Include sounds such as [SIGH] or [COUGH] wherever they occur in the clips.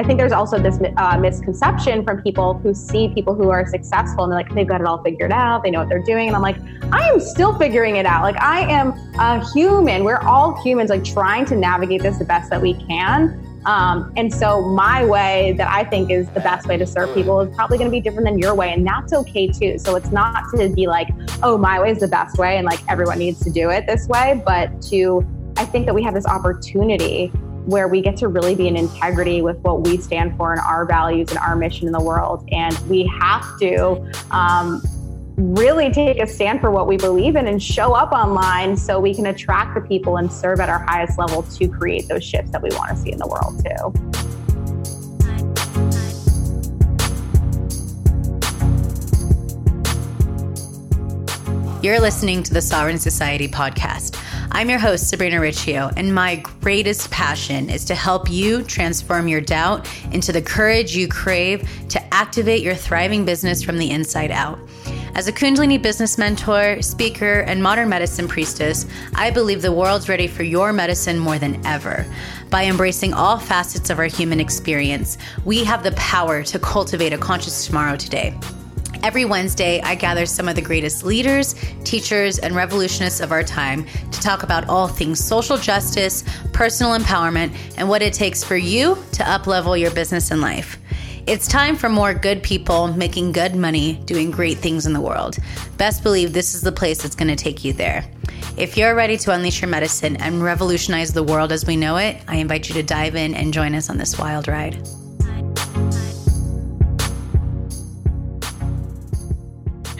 I think there's also this uh, misconception from people who see people who are successful and they're like, they've got it all figured out, they know what they're doing. And I'm like, I am still figuring it out. Like, I am a human. We're all humans, like, trying to navigate this the best that we can. Um, and so, my way that I think is the best way to serve people is probably going to be different than your way. And that's okay too. So, it's not to be like, oh, my way is the best way and like everyone needs to do it this way, but to, I think that we have this opportunity where we get to really be in integrity with what we stand for and our values and our mission in the world. And we have to um, really take a stand for what we believe in and show up online so we can attract the people and serve at our highest level to create those shifts that we want to see in the world too. You're listening to the Sovereign Society podcast. I'm your host, Sabrina Riccio, and my greatest passion is to help you transform your doubt into the courage you crave to activate your thriving business from the inside out. As a Kundalini business mentor, speaker, and modern medicine priestess, I believe the world's ready for your medicine more than ever. By embracing all facets of our human experience, we have the power to cultivate a conscious tomorrow today. Every Wednesday, I gather some of the greatest leaders, teachers, and revolutionists of our time to talk about all things social justice, personal empowerment, and what it takes for you to uplevel your business and life. It's time for more good people making good money, doing great things in the world. Best believe this is the place that's going to take you there. If you're ready to unleash your medicine and revolutionize the world as we know it, I invite you to dive in and join us on this wild ride.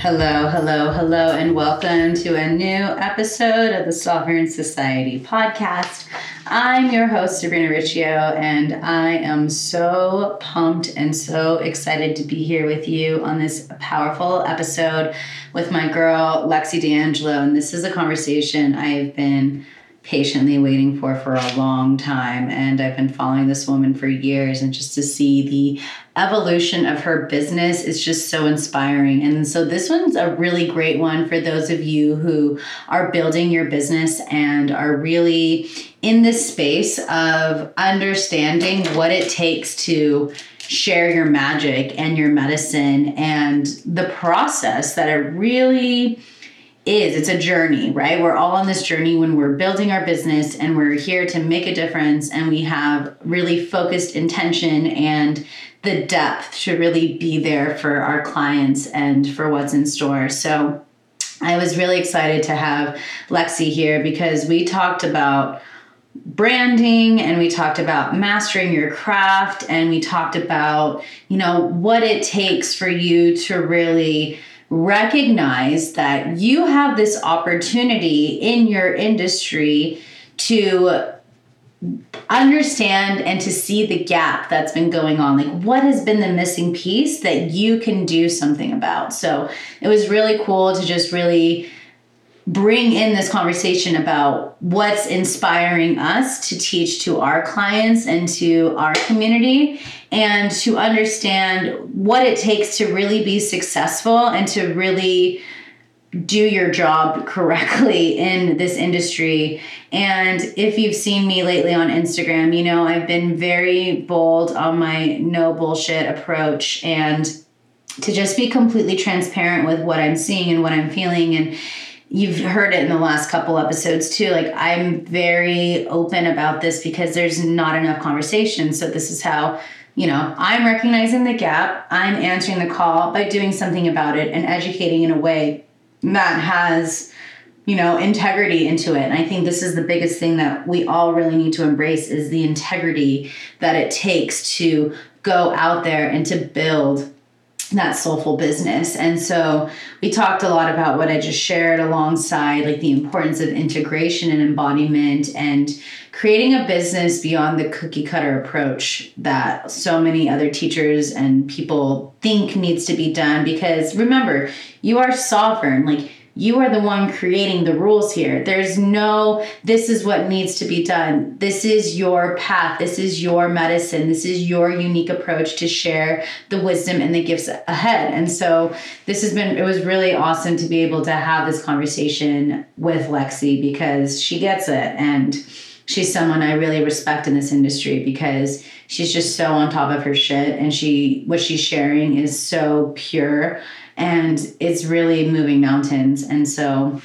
Hello, hello, hello, and welcome to a new episode of the Sovereign Society podcast. I'm your host, Sabrina Riccio, and I am so pumped and so excited to be here with you on this powerful episode with my girl, Lexi D'Angelo. And this is a conversation I have been patiently waiting for for a long time. And i've been following this woman for years and just to see the evolution of her business is just so inspiring. And so this one's a really great one for those of you who are building your business and are really in this space of understanding what it takes to share your magic and your medicine and the process that it really is it's a journey right? We're all on this journey when we're building our business and we're here to make a difference and we have really focused intention and the depth should really be there for our clients and for what's in store. So i was really excited to have lexi here because we talked about branding and we talked about mastering your craft and we talked about you know what it takes for you to really recognize that you have this opportunity in your industry to understand and to see the gap that's been going on. Like what has been the missing piece that you can do something about? So it was really cool to just really bring in this conversation about what's inspiring us to teach to our clients and to our community and to understand what it takes to really be successful and to really do your job correctly in this industry. And if you've seen me lately on Instagram, you know, I've been very bold on my no bullshit approach and to just be completely transparent with what I'm seeing and what I'm feeling and you've heard it in the last couple episodes too like i'm very open about this because there's not enough conversation. So this is how you know i'm recognizing the gap i'm answering the call by doing something about it and educating in a way that has you know integrity into it. And i think this is the biggest thing that we all really need to embrace is the integrity that it takes to go out there and to build that soulful business. And so we talked a lot about what I just shared alongside like the importance of integration and embodiment and creating a business beyond the cookie cutter approach that so many other teachers and people think needs to be done because remember, you are sovereign. Like you are the one creating the rules here. There's no, this is what needs to be done. This is your path. This is your medicine. This is your unique approach to share the wisdom and the gifts ahead. And so this has been, it was really awesome to be able to have this conversation with Lexi because she gets it. And she's someone I really respect in this industry because she's just so on top of her shit and she what she's sharing is so pure and it's really moving mountains. And so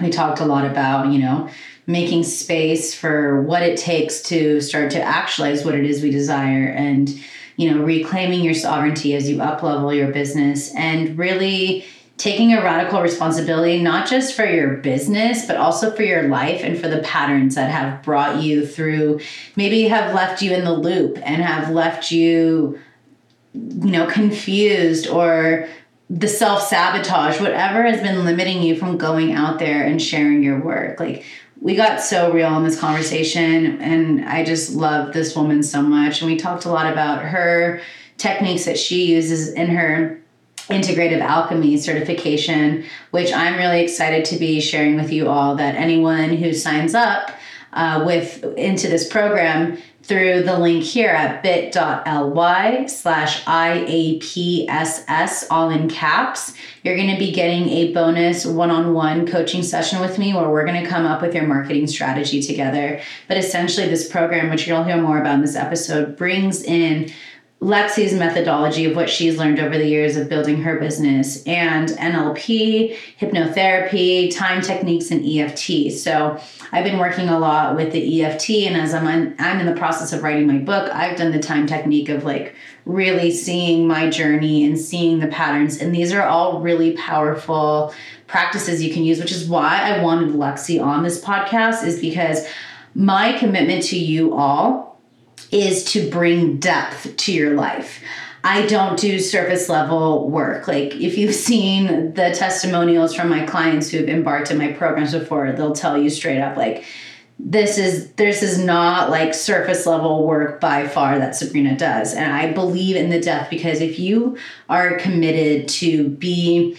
we talked a lot about, you know, making space for what it takes to start to actualize what it is we desire and you know reclaiming your sovereignty as you up level your business and really taking a radical responsibility not just for your business but also for your life and for the patterns that have brought you through maybe have left you in the loop and have left you you know confused or the self sabotage whatever has been limiting you from going out there and sharing your work. Like we got so real in this conversation and i just love this woman so much. And we talked a lot about her techniques that she uses in her integrative alchemy certification which i'm really excited to be sharing with you all that anyone who signs up uh, with into this program through the link here at bit.ly slash IAPSS, all in caps. You're going to be getting a bonus one on one coaching session with me where we're going to come up with your marketing strategy together. But essentially, this program, which you'll hear more about in this episode, brings in Lexi's methodology of what she's learned over the years of building her business and NLP, hypnotherapy, time techniques, and EFT. So I've been working a lot with the EFT, and as I'm I'm in the process of writing my book, I've done the time technique of like really seeing my journey and seeing the patterns. And these are all really powerful practices you can use, which is why I wanted Lexi on this podcast, is because my commitment to you all is to bring depth to your life. I don't do surface level work. Like if you've seen the testimonials from my clients who've embarked in my programs before, they'll tell you straight up like this is this is not like surface level work by far that Sabrina does. And I believe in the depth because if you are committed to be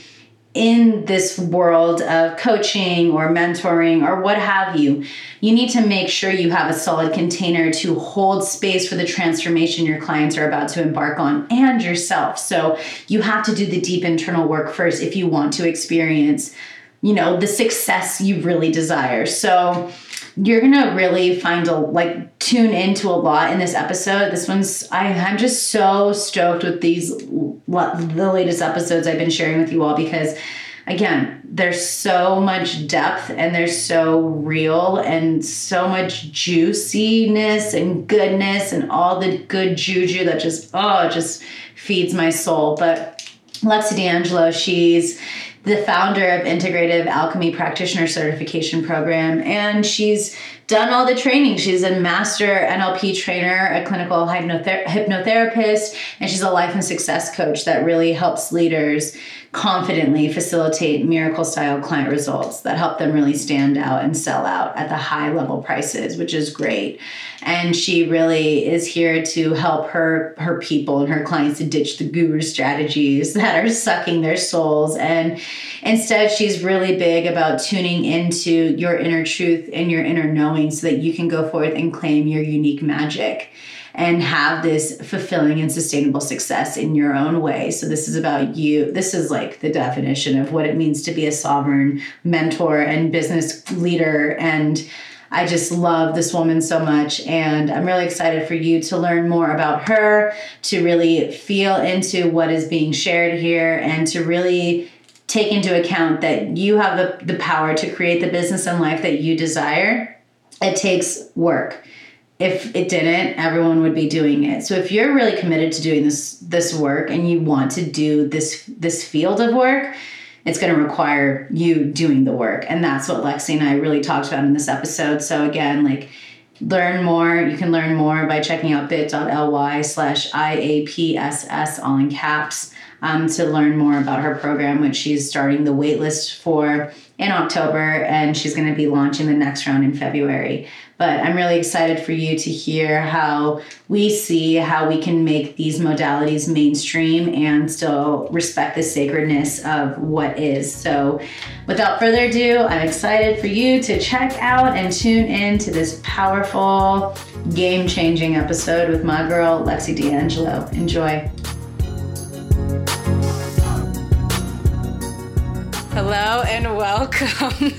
in this world of coaching or mentoring or what have you, you need to make sure you have a solid container to hold space for the transformation your clients are about to embark on and yourself. So you have to do the deep internal work first if you want to experience, you know, the success you really desire. So you're gonna really find a like tune into a lot in this episode. This one's I, I'm just so stoked with these what the latest episodes I've been sharing with you all because again there's so much depth and there's so real and so much juiciness and goodness and all the good juju that just oh just feeds my soul but Lexi D'Angelo she's the founder of Integrative Alchemy Practitioner Certification Program, and she's done all the training. She's a master NLP trainer, a clinical hypnother- hypnotherapist, and she's a life and success coach that really helps leaders confidently facilitate miracle style client results that help them really stand out and sell out at the high level prices, which is great. And she really is here to help her her people and her clients to ditch the guru strategies [LAUGHS] that are sucking their souls. And instead, she's really big about tuning into your inner truth and your inner knowing so that you can go forth and claim your unique magic and have this fulfilling and sustainable success in your own way. So, this is about you. This is like the definition of what it means to be a sovereign mentor and business leader. And I just love this woman so much. And I'm really excited for you to learn more about her, to really feel into what is being shared here, and to really take into account that you have the, the power to create the business and life that you desire. It takes work if it didn't everyone would be doing it. So if you're really committed to doing this this work and you want to do this this field of work it's going to require you doing the work. And that's what lexi and i really talked about in this episode. So again like learn more. You can learn more by checking out bit.ly slash iapss all in caps um, to learn more about her program which she's starting the waitlist for in october and she's going to be launching the next round in february but I'm really excited for you to hear how we see how we can make these modalities mainstream and still respect the sacredness of what is. So, without further ado, I'm excited for you to check out and tune in to this powerful, game changing episode with my girl, Lexi D'Angelo. Enjoy. Hello and welcome [LAUGHS]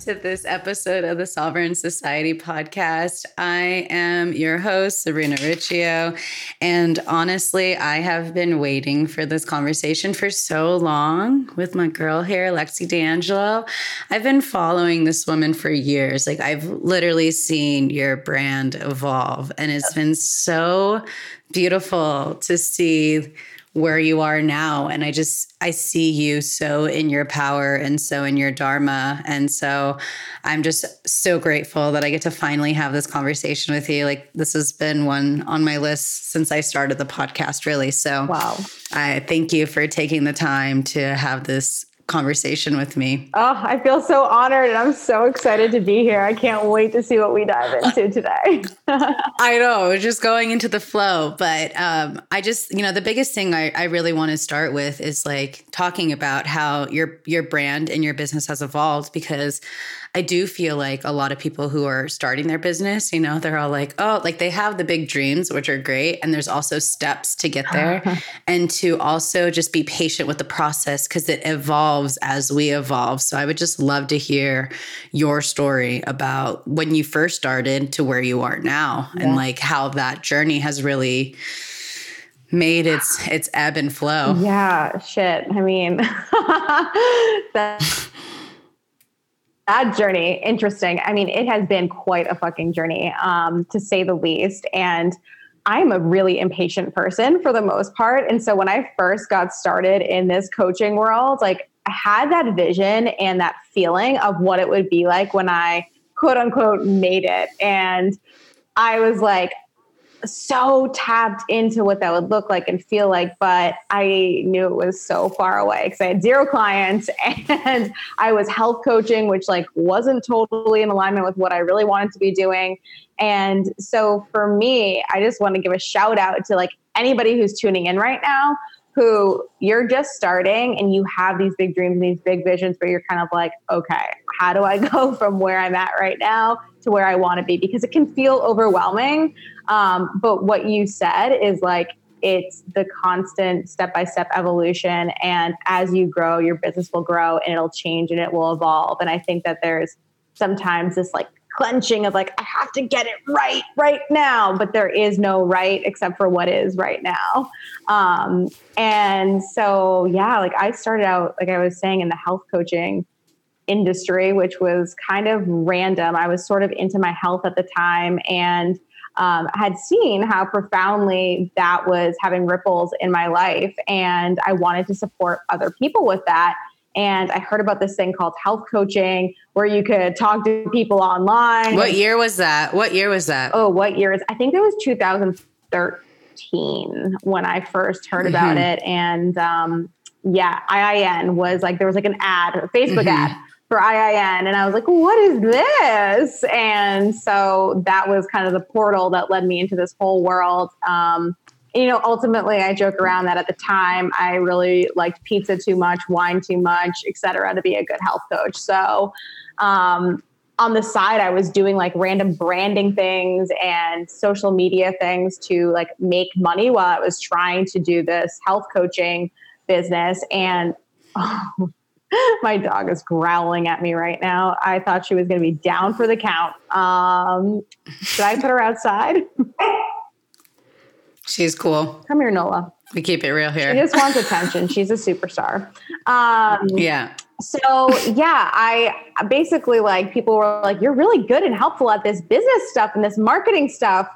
to this episode of the Sovereign Society podcast. I am your host, Sabrina Riccio. And honestly, I have been waiting for this conversation for so long with my girl here, Lexi D'Angelo. I've been following this woman for years. Like, I've literally seen your brand evolve, and it's been so beautiful to see where you are now. And i just i see you so in your power and so in your dharma. And so i'm just so grateful that i get to finally have this conversation with you. Like this has been one on my list since i started the podcast really. So wow. I thank you for taking the time to have this conversation with me. Oh, I feel so honored and I'm so excited to be here. I can't wait to see what we dive into today. [LAUGHS] I know, just going into the flow. But um, I just, you know, the biggest thing I, I really want to start with is like talking about how your your brand and your business has evolved because I do feel like a lot of people who are starting their business, you know, they're all like, oh, like they have the big dreams, which are great. And there's also steps to get there [LAUGHS] and to also just be patient with the process because it evolves as we evolve. So I would just love to hear your story about when you first started to where you are now yeah. and like how that journey has really made its its ebb and flow. Yeah, shit. I mean, [LAUGHS] that [LAUGHS] that journey interesting. I mean it has been quite a fucking journey um, to say the least. And i'm a really impatient person for the most part. And so when i first got started in this coaching world like i had that vision and that feeling of what it would be like when i quote unquote made it. And i was like so tapped into what that would look like and feel like, but I knew it was so far away because I had zero clients [LAUGHS] and I was health coaching, which like wasn't totally in alignment with what I really wanted to be doing. And so for me, I just want to give a shout out to like anybody who's tuning in right now who you're just starting and you have these big dreams and these big visions, but you're kind of like, okay, how do I [LAUGHS] go from where I'm at right now to where I want to be? Because it can feel overwhelming. Um, but what you said is like, it's the constant step by step evolution. And as you grow, your business will grow and it'll change and it will evolve. And I think that there's sometimes this like clenching of like, I have to get it right right now, but there is no right except for what is right now. Um, and so, yeah, like I started out, like I was saying, in the health coaching industry, which was kind of random. I was sort of into my health at the time and um, had seen how profoundly that was having ripples in my life. And I wanted to support other people with that. And I heard about this thing called health coaching where you could talk to people online. What year was that? What year was that? Oh, what year is I think it was 2013 when I first heard mm-hmm. about it. And um, yeah, IIN was like, there was like an ad, a Facebook mm-hmm. ad for IIN. And I was like, what is this? And so that was kind of the portal that led me into this whole world. Um, you know, ultimately, I joke around that at the time I really liked pizza too much, wine too much, et cetera, to be a good health coach. So, um, on the side, I was doing like random branding things and social media things to like make money while I was trying to do this health coaching business. And oh, [LAUGHS] my dog is growling at me right now. I thought she was going to be down for the count. Um, should I put her outside? [LAUGHS] She's cool. Come here, Nola. We keep it real here. She just wants attention. She's a superstar. Um, yeah. So yeah, I basically like people were like, "You're really good and helpful at this business stuff and this marketing stuff."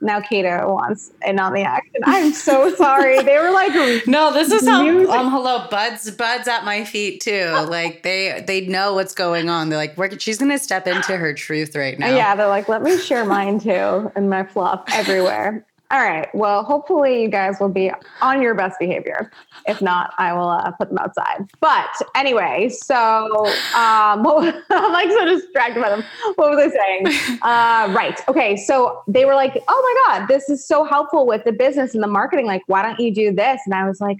Now Kata wants and on the action. I'm so sorry. They were like, [LAUGHS] no, this is how um hello buds buds at my feet too. Like they they know what's going on. They're like, she's gonna step into her truth right now. Yeah, they're like, let me share mine too and my fluff everywhere. All right. Well, hopefully you guys will be on your best behavior. If not, I will uh, put them outside. But anyway, so um, [LAUGHS] I'm like so distracted by them. What was I saying? [LAUGHS] Uh, right. Okay. So they were like, "Oh my god, this is so helpful with the business and the marketing. Like, why don't you do this?" And I was like,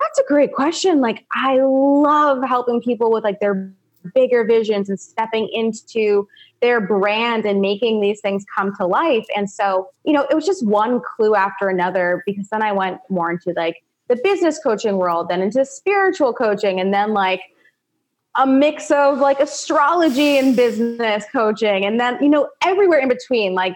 "That's a great question. Like, I love helping people with like their bigger visions and stepping into their brand and making these things come to life. And so, you know, it was just one clue after another because then I went more into like the business coaching world, then into spiritual coaching, and then like a mix of like astrology and business coaching and then you know everywhere in between like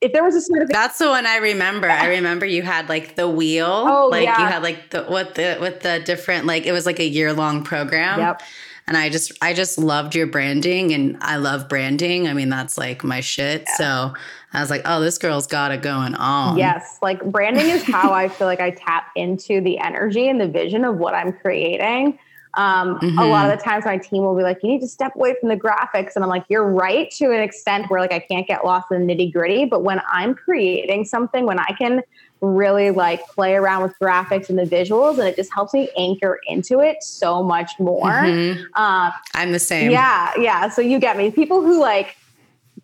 if there was a certificate that's the one i remember i remember you had like the wheel oh, like yeah. you had like the what the with the different like it was like a year long program yep and I just I just loved your branding and I love branding. I mean, that's like my shit. Yeah. So I was like, oh, this girl's got it going on. Yes. Like branding is how I feel like I tap into the energy and the vision of what I'm creating. Um, mm-hmm. A lot of mm-hmm. the times my team will be like, you need to step away from the graphics. And I'm like, you're right to an extent where like I can't get lost in the nitty gritty. But when I'm creating something, when I can really like play around with graphics and the visuals and it just helps me anchor into it so much more. Mm-hmm. uh, i'm the same. yeah yeah so you get me. People who like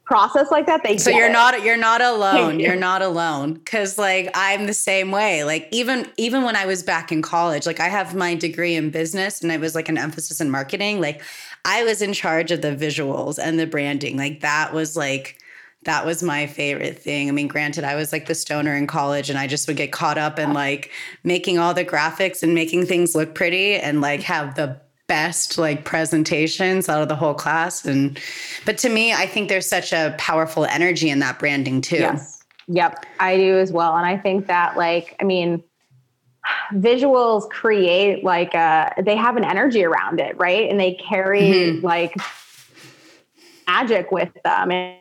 process like that they so you're it. not you're not alone. [LAUGHS] You're not alone because like i'm the same way. Like even even when i was back in college like i have my degree in business and it was like an emphasis in marketing. Like i was in charge of the visuals and the branding. Like that was like that was my favorite thing. I mean, granted, I was like the stoner in college and I just would get caught up in like making all the graphics and making things look pretty and like have the best like presentations out of the whole class and but to me I think there's such a powerful energy in that branding too. Yes. Yep, I do as well and I think that like I mean visuals create like a they have an energy around it, right? And they carry mm-hmm. like magic with them and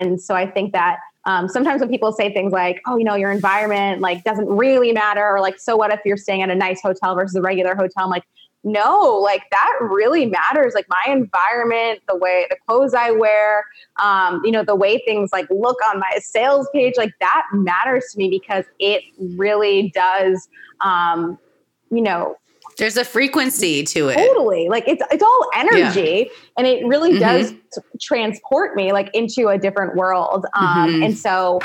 and so I think that um, sometimes when people say things like, "Oh, you know, your environment like doesn't really matter," or like, "So what if you're staying at a nice hotel versus a regular hotel?" I'm like, no, like that really matters. Like my environment, the way the clothes I wear, um, you know, the way things like look on my sales page, like that matters to me because it really does, um, you know, there's a frequency to it. Totally. Like it's it's all energy yeah. and it really mm-hmm. does transport me like into a different world. Um mm-hmm. and so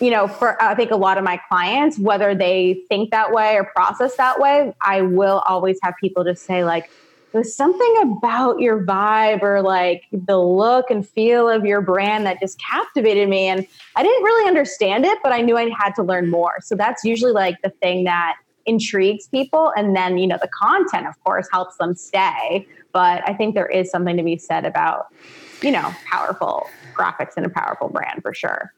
you know, for I think a lot of my clients, whether they think that way or process that way, I will always have people just say like there's something about your vibe or like the look and feel of your brand that just captivated me and I didn't really understand it, but I knew I had to learn more. So that's usually like the thing that intrigues people and then you know the content of course helps them stay. But i think there is something to be said about you know powerful graphics and a powerful brand for sure.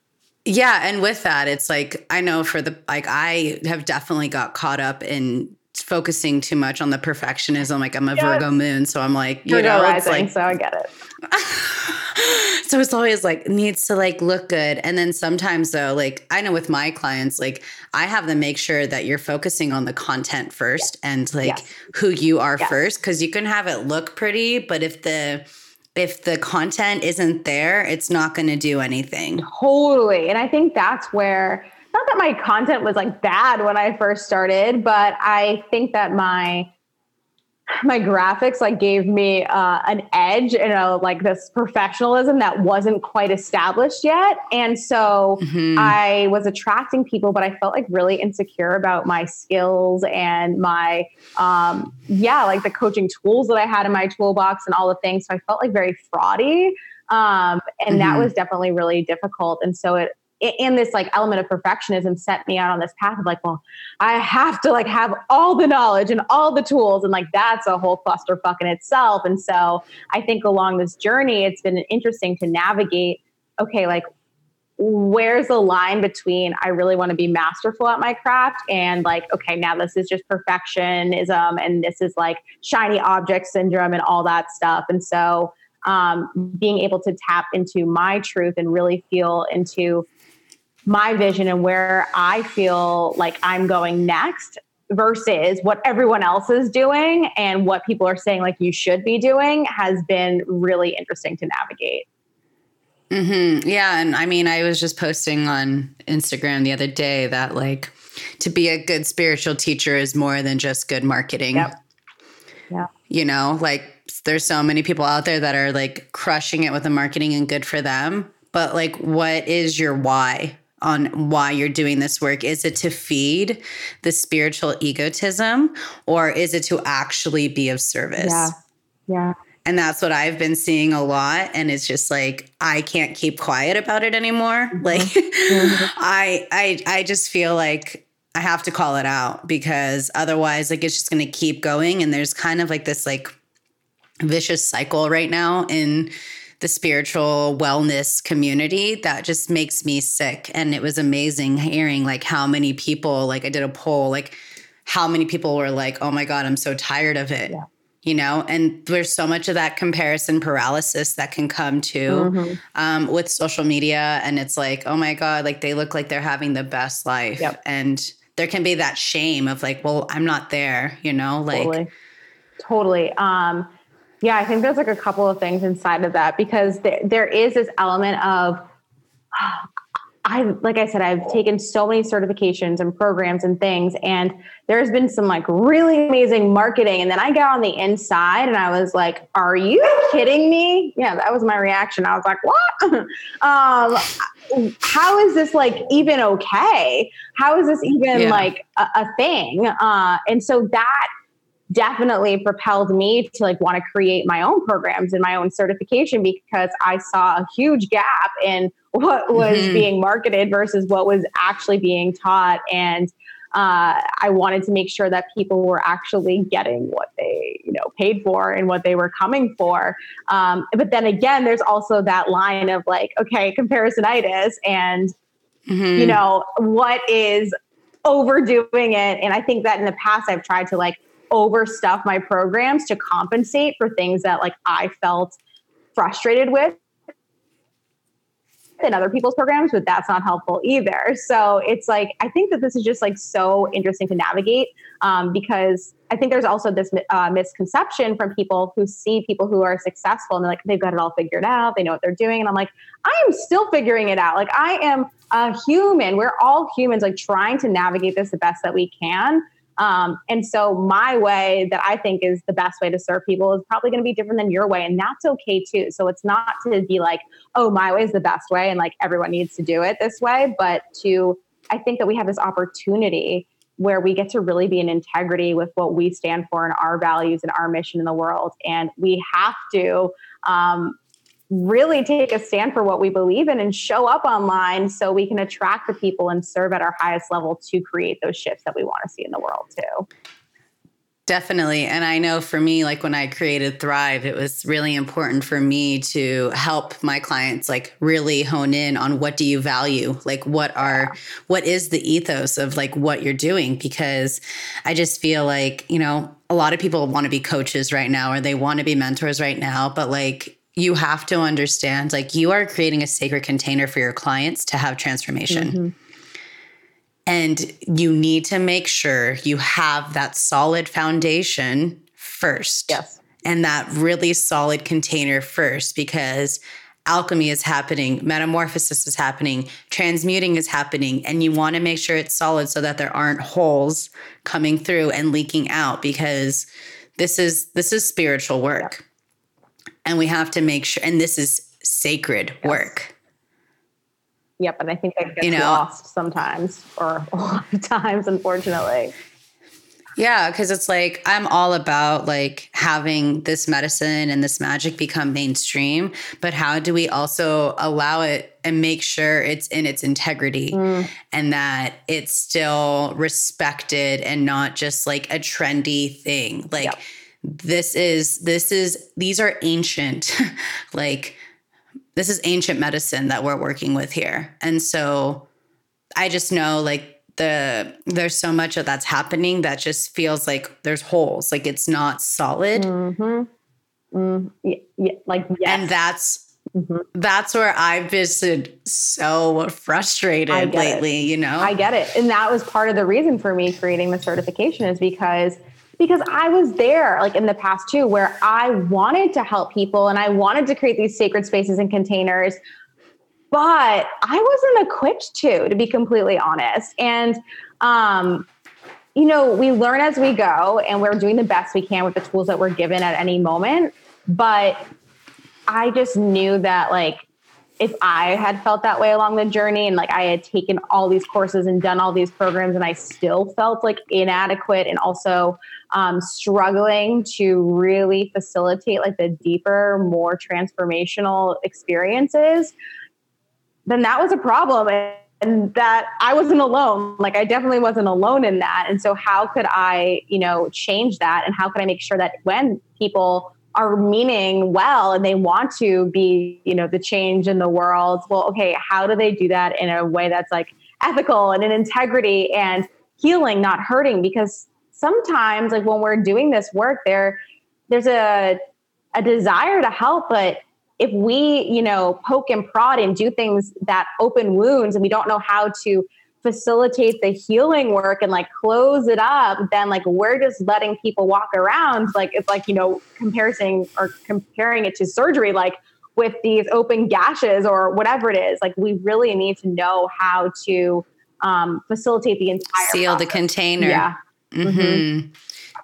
Yeah and with that it's like i know for the like i have definitely got caught up in focusing too much on the perfectionism like i'm a yes. virgo moon so i'm like you Virgo know rising, it's like so i get it [LAUGHS] [GASPS] so it's always like needs to like look good and then sometimes though like i know with my clients like i have them make sure that you're focusing on the content first yes. and like yes. who you are yes. first because you can have it look pretty but if the if the content isn't there it's not going to do anything totally and i think that's where not that my content was like bad when i first started but i think that my my graphics like gave me uh, an edge and a, like this professionalism that wasn't quite established yet and so mm-hmm. i was attracting people but i felt like really insecure about my skills and my um, yeah like the coaching tools that i had in my toolbox and all the things so i felt like very fraudy um, and mm-hmm. that was definitely really difficult and so it in this like element of perfectionism set me out on this path of like, well, I have to like have all the knowledge and all the tools. And like that's a whole clusterfuck in itself. And so I think along this journey, it's been interesting to navigate, okay, like where's the line between I really want to be masterful at my craft and like, okay, now this is just perfectionism and this is like shiny object syndrome and all that stuff. And so um, being able to tap into my truth and really feel into my vision and where I feel like I'm going next versus what everyone else is doing and what people are saying like you should be doing has been really interesting to navigate. Mm-hmm. Yeah. And I mean, I was just posting on Instagram the other day that like to be a good spiritual teacher is more than just good marketing. Yep. Yeah. You know, like there's so many people out there that are like crushing it with the marketing and good for them. But like, what is your why? On why you're doing this work? Is it to feed the spiritual egotism or is it to actually be of service? Yeah. Yeah. And that's what I've been seeing a lot. And it's just like, I can't keep quiet about it anymore. Mm-hmm. Like mm-hmm. [LAUGHS] I, I, I just feel like I have to call it out because otherwise like it's just going to keep going. And there's kind of like this, like, vicious cycle right now in the spiritual wellness community that just makes me sick and it was amazing hearing like how many people like i did a poll like how many people were like oh my god i'm so tired of it yeah. you know and there's so much of that comparison paralysis that can come to mm-hmm. um, with social media and it's like oh my god like they look like they're having the best life yep. and there can be that shame of like well i'm not there you know like totally, totally. um yeah, I think there's like a couple of things inside of that because there, there is this element of, [SIGHS] I like I said, I've taken so many certifications and programs and things, and there's been some like really amazing marketing. And then I got on the inside and I was like, Are you kidding me? Yeah, that was my reaction. I was like, What? [LAUGHS] um, [LAUGHS] how is this like even okay? How is this even yeah. like a, a thing? Uh, and so that definitely propelled me to like want to create my own programs and my own certification because I saw a huge gap in what was mm-hmm. being marketed versus what was actually being taught. And uh, I wanted to make sure that people were actually getting what they, you know, paid for and what they were coming for. Um, but then again, there's also that line of like, okay, comparisonitis, and mm-hmm. you know, what is overdoing it. And I think that in the past, I've tried to like overstuff my programs to compensate for things that like I felt frustrated with in other people's programs, but that's not helpful either. So it's like, I think that this is just like so interesting to navigate um, because I think there's also this uh, misconception from people who see people who are successful and they're like, they've got it all figured out, they know what they're doing. And I'm like, I am still figuring it out. Like, I am a human. We're all humans, like trying to navigate this the best that we can. Um, and so my way that I think is the best way to serve people is probably going to be different than your way. And that's okay too. So it's not to be like, oh, my way is the best way and like everyone needs to do it this way, but to, I think that we have this opportunity where we get to really be in integrity with what we stand for and our values and our mission in the world. And we have to um, really take a stand for what we believe in and show up online so we can attract the people and serve at our highest level to create those shifts that we want to see in the world too. Definitely. And I know for me, like when I created Thrive, it was really important for me to help my clients like really hone in on what do you value? Like what are what is the ethos of like what you're doing? Because I just feel like, you know, a lot of people want to be coaches right now or they want to be mentors right now, but like you have to understand like you are creating a sacred container for your clients to have transformation. Mm-hmm. And you need to make sure you have that solid foundation first. Yes. And that really solid container first because alchemy is happening, metamorphosis is happening, transmuting is happening, and you want to make sure it's solid so that there aren't holes coming through and leaking out because this is this is spiritual work and we have to make sure and this is sacred yes. work. Yep and i think that gets you know, lost sometimes or [LAUGHS] a lot of times unfortunately. Yeah because it's like i'm all about like having this medicine and this magic become mainstream but how do we also allow it and make sure it's in its integrity mm. and that it's still respected and not just like a trendy thing? Like yep this is this is these are ancient [LAUGHS] like this is ancient medicine that we're working with here and so i just know like the there's so much of that's happening that just feels like there's holes like it's not solid mm-hmm. Mm, yeah, yeah, like yes. and that's Mm-hmm. That's where I've been so frustrated lately, it. you know? I get it. And that was part of the reason for me creating the certification is because because I was there like in the past too, where I wanted to help people and I wanted to create these sacred spaces and containers, but I wasn't equipped to, to be completely honest. And, um, you know, we learn as we go and we're doing the best we can with the tools that we're given at any moment. But I just knew that like if I had felt that way along the journey and like I had taken all these courses and done all these programs and I still felt like inadequate and also um, struggling to really facilitate like the deeper, more transformational experiences, then that was a problem. And, and that I wasn't alone. Like I definitely wasn't alone in that. And so how could I, you know, change that? And how could I make sure that when people are meaning well and they want to be, you know, the change in the world. Well, okay, how do they do that in a way that's like ethical and in integrity and healing, not hurting? Because sometimes like when we're doing this work, there there's a a desire to help, but if we, you know, poke and prod and do things that open wounds and we don't know how to facilitate the healing work and like close it up, then like we're just letting people walk around like it's like, you know, comparison or comparing it to surgery, like with these open gashes or whatever it is. Like we really need to know how to um, facilitate the entire seal process. the container. Yeah. Mm-hmm. Mm-hmm.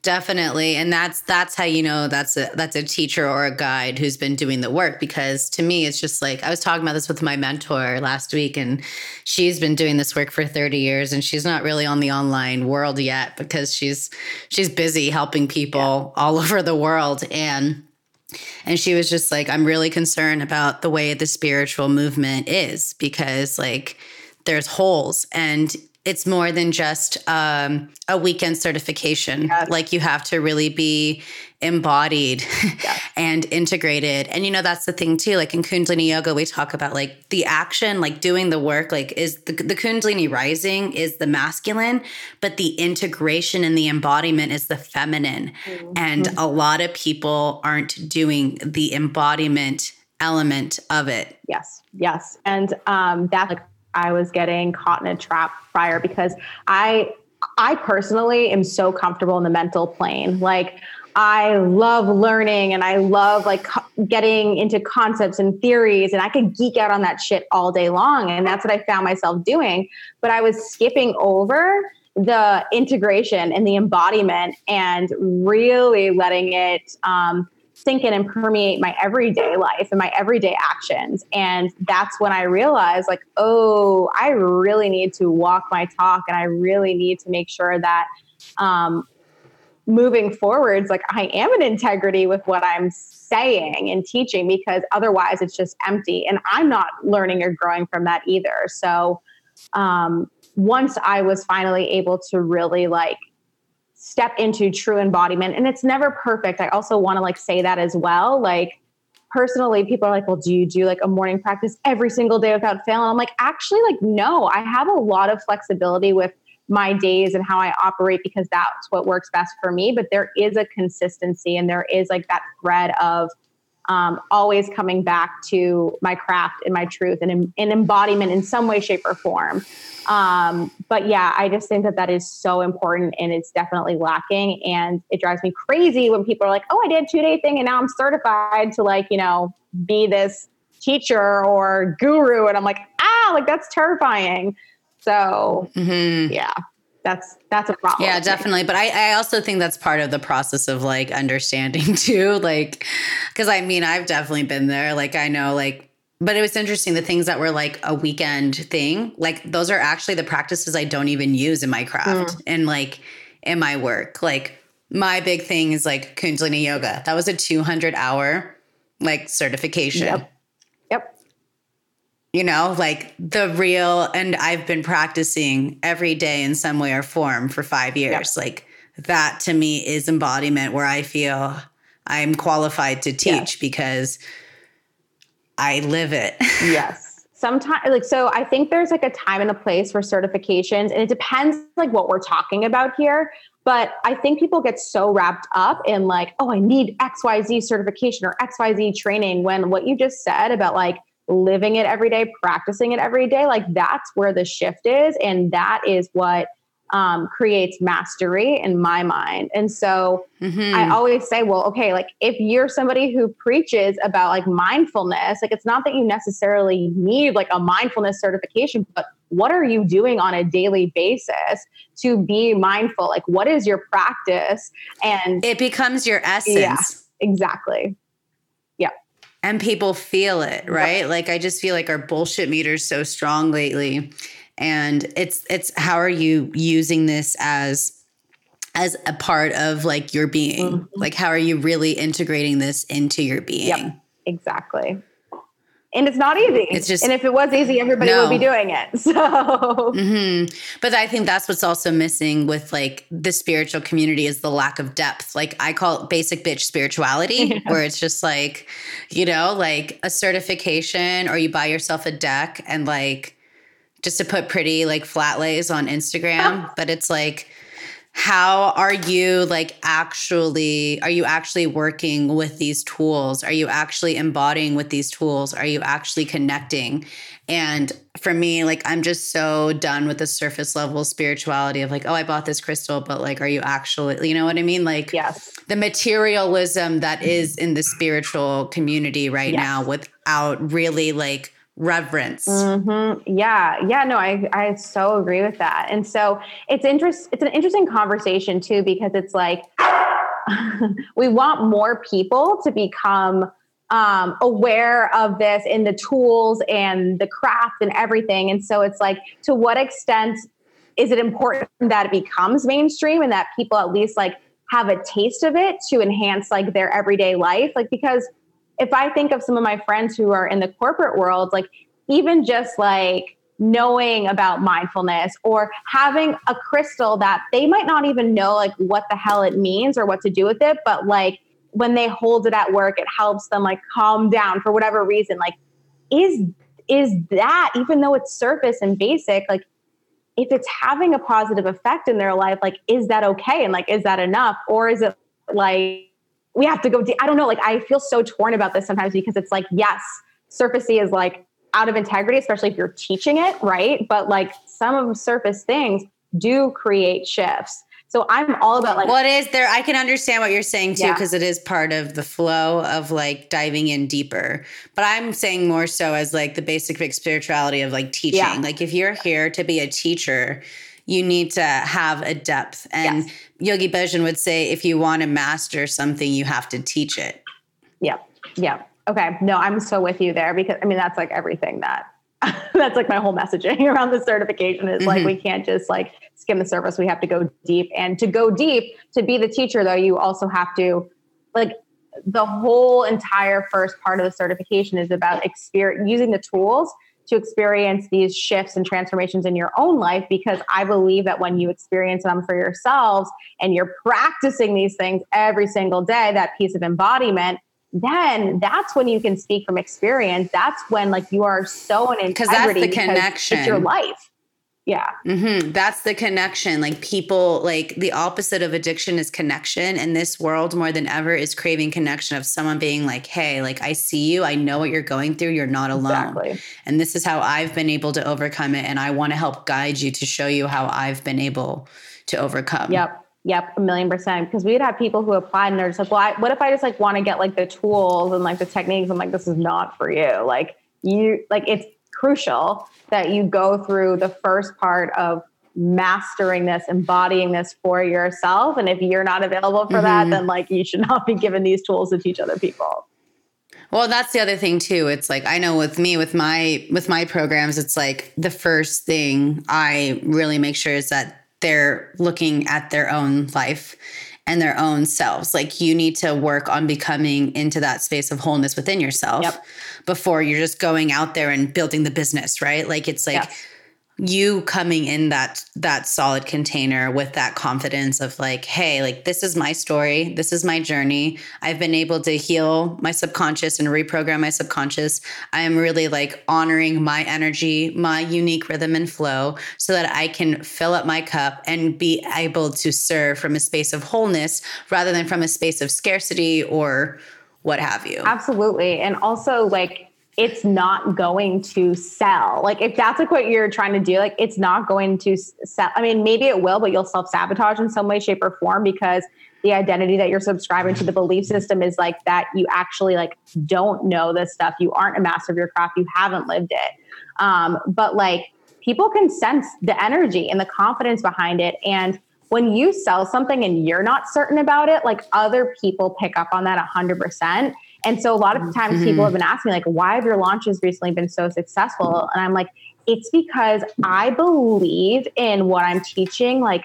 Definitely. And that's that's how you know that's a that's a teacher or a guide who's been doing the work because to me it's just like I was talking about this with my mentor last week and she's been doing this work for 30 years and she's not really on the online world yet because she's she's busy helping people yeah. all [LAUGHS] over the world and and she was just like I'm really concerned about the way the spiritual movement is because like there's holes and it's more than just um, a weekend certification. Yes. Like you have to really be embodied yes. [LAUGHS] and integrated. And you know, that's the thing too. Like in Kundalini yoga, we talk about like the action, like doing the work, like is the, the Kundalini rising is the masculine, but the integration and the embodiment is the feminine. Mm-hmm. And a lot of people aren't doing the embodiment element of it. Yes. Yes. And um, that's like I was getting caught in a trap prior because I I personally am so comfortable in the mental plane. Like I love learning and I love like getting into concepts and theories and I could geek out on that shit all day long and that's what I found myself doing, but I was skipping over the integration and the embodiment and really letting it um, sink in and permeate my everyday life and my everyday actions. And that's when I realized, like, oh, I really need to walk my talk and I really need to make sure that um, moving forwards, like, I am in integrity with what I'm saying and teaching because otherwise it's just empty. And I'm not learning or growing from that either. So, um, once I was finally able to really like step into true embodiment. And it's never perfect. I also want to like say that as well like personally people are like well do you do like a morning practice every single day without fail? And i'm like actually like no. I have a lot of flexibility with my days and how i operate because that's what works best for me. But there is a consistency and there is like that thread of um, always coming back to my craft and my truth and an embodiment in some way, shape, or form. Um, but yeah, I just think that that is so important and it's definitely lacking. And it drives me crazy when people are like, oh, I did a two day thing and now I'm certified to like, you know, be this teacher or guru. And I'm like, ah, like that's terrifying. So mm-hmm. yeah that's that's a problem. Yeah, definitely. But I, I also think that's part of the process of like understanding [LAUGHS] too. Like, because I mean, I've definitely been there. Like, I know, like, but it was interesting. The things that were like a weekend thing, like those are actually the practices I don't even use in my craft mm. and like in my work. Like, my big thing is like Kundalini yoga. That was a 200 hour like certification. Yep you know, like the real, and I've been practicing every day in some way or form for five years. Yep. Like that to me is embodiment where I feel I'm qualified to teach because I live it. [LAUGHS] yes. Sometimes, like, so I think there's like a time and a place for certifications, and it depends like what we're talking about here. But I think people get so wrapped up in like, oh, I need XYZ certification or XYZ training when what you just said about like living it every day, practicing it every day, like that's where the shift is. And that is what um, creates mastery in my mind. And so mm-hmm. I always say, well, okay, like if you're somebody who preaches about like mindfulness, like it's not that you necessarily need like a mindfulness certification, but what are you doing on a daily basis to be mindful? Like what is your practice? And it becomes your essence. Yeah, exactly and people feel it, right? Like I just feel like our bullshit meter's so strong lately. And it's it's how are you using this as as a part of like your being? Mm-hmm. Like how are you really integrating this into your being? Yep, exactly. And it's not easy. It's just, and if it was easy, everybody no. would be doing it. [LAUGHS] So, mm-hmm. but I think that's what's also missing with like the spiritual community is the lack of depth. Like I call it basic bitch spirituality, [LAUGHS] yeah. where it's just like, you know, like a certification or you buy yourself a deck and like just to put pretty like flat lays on Instagram, [LAUGHS] but it's like how are you like actually are you actually working with these tools? Are you actually embodying with these tools? Are you actually connecting? And for me like i'm just so done with the surface level spirituality of like oh i bought this crystal but like are you actually you know what i mean? Like yes. the materialism that is in the spiritual community right yes. now without really like reverence. Mm-hmm. Yeah, yeah, no, I I so agree with that. And so it's interest it's an interesting conversation too because it's like [LAUGHS] we want more people to become um, aware of this in the tools and the craft and everything. And so it's like, to what extent is it important that it becomes mainstream and that people at least like have a taste of it to enhance like their everyday life? Like, because if I think of some of my friends who are in the corporate world, like even just like knowing about mindfulness or having a crystal that they might not even know like what the hell it means or what to do with it, but like when they hold it at work, it helps them like calm down for whatever reason. Like, is is that even though it's surface and basic, like if it's having a positive effect in their life, like is that okay? And like, is that enough? Or is it like we have to go deep. I don't know. Like I feel so torn about this sometimes because it's like, yes, surfacey is like out of integrity, especially if you're teaching it, right? But like some of surface things do create shifts. So I'm all about like what is there? I can understand what you're saying too, because yeah. it is part of the flow of like diving in deeper. But I'm saying more so as like the basic spirituality of like teaching. Yeah. Like if you're here to be a teacher, you need to have a depth. And yes. Yogi Bhajan would say, if you want to master something, you have to teach it. Yeah. Yeah. Okay. No, I'm so with you there because I mean, that's like everything that [LAUGHS] that's like my whole messaging [LAUGHS] around the certification is mm-hmm. like we can't just like skim the surface we have to go deep and to go deep to be the teacher though you also have to like the whole entire first part of the certification is about experience using the tools to experience these shifts and transformations in your own life because I believe that when you experience them for yourselves and you're practicing these things every single day, that piece of embodiment, then that's when you can speak from experience. That's when like you are so in integrity because that's the connection. It's your life. Yeah. Mm-hmm. That's the connection. Like people, like the opposite of addiction is connection. And this world more than ever is craving connection of someone being like, hey, like I see you. I know what you're going through. You're not alone. Exactly. And this is how I've been able to overcome it. And I want to help guide you to show you how I've been able to overcome. Yep. Yep, a million percent. Because we'd have people who applied and they're just like, well, I, what if I just like want to get like the tools and like the techniques? I'm like, this is not for you. Like you, like it's crucial that you go through the first part of mastering this, embodying this for yourself. And if you're not available for mm-hmm. that, then like you should [LAUGHS] not be given these tools to teach other people. Well, that's the other thing too. It's like I know with me with my with my programs, it's like the first thing I really make sure is that they're looking at their own life and their own selves. Like you need to work on becoming into that space of wholeness within yourself. Yep before you're just going out there and building the business, right? Like it's like. You coming in that that solid container with that confidence of like, hey, like this is my story, this is my journey. I've been able to heal my subconscious and reprogram my subconscious. I am really like honoring my energy, my unique rhythm and flow so that I can fill up my cup and be able to serve from a space of wholeness rather than from a space of scarcity or what have you. Absolutely. And also like it's not going to sell. Like if that's like what you're trying to do, like it's not going to sell. I mean, maybe it will, but you'll self-sabotage in some way, shape, or form because the identity that you're subscribing to the belief system is like that you actually like don't know this stuff. You aren't a master of your craft. You haven't lived it. Um, but like people can sense the energy and the confidence behind it. And when you sell something and you're not certain about it, like other people pick up on that 100%. And so a lot of times mm-hmm. people have been asking, me, like, why have your launches recently been so successful? And I'm like, it's because I believe in what I'm teaching, like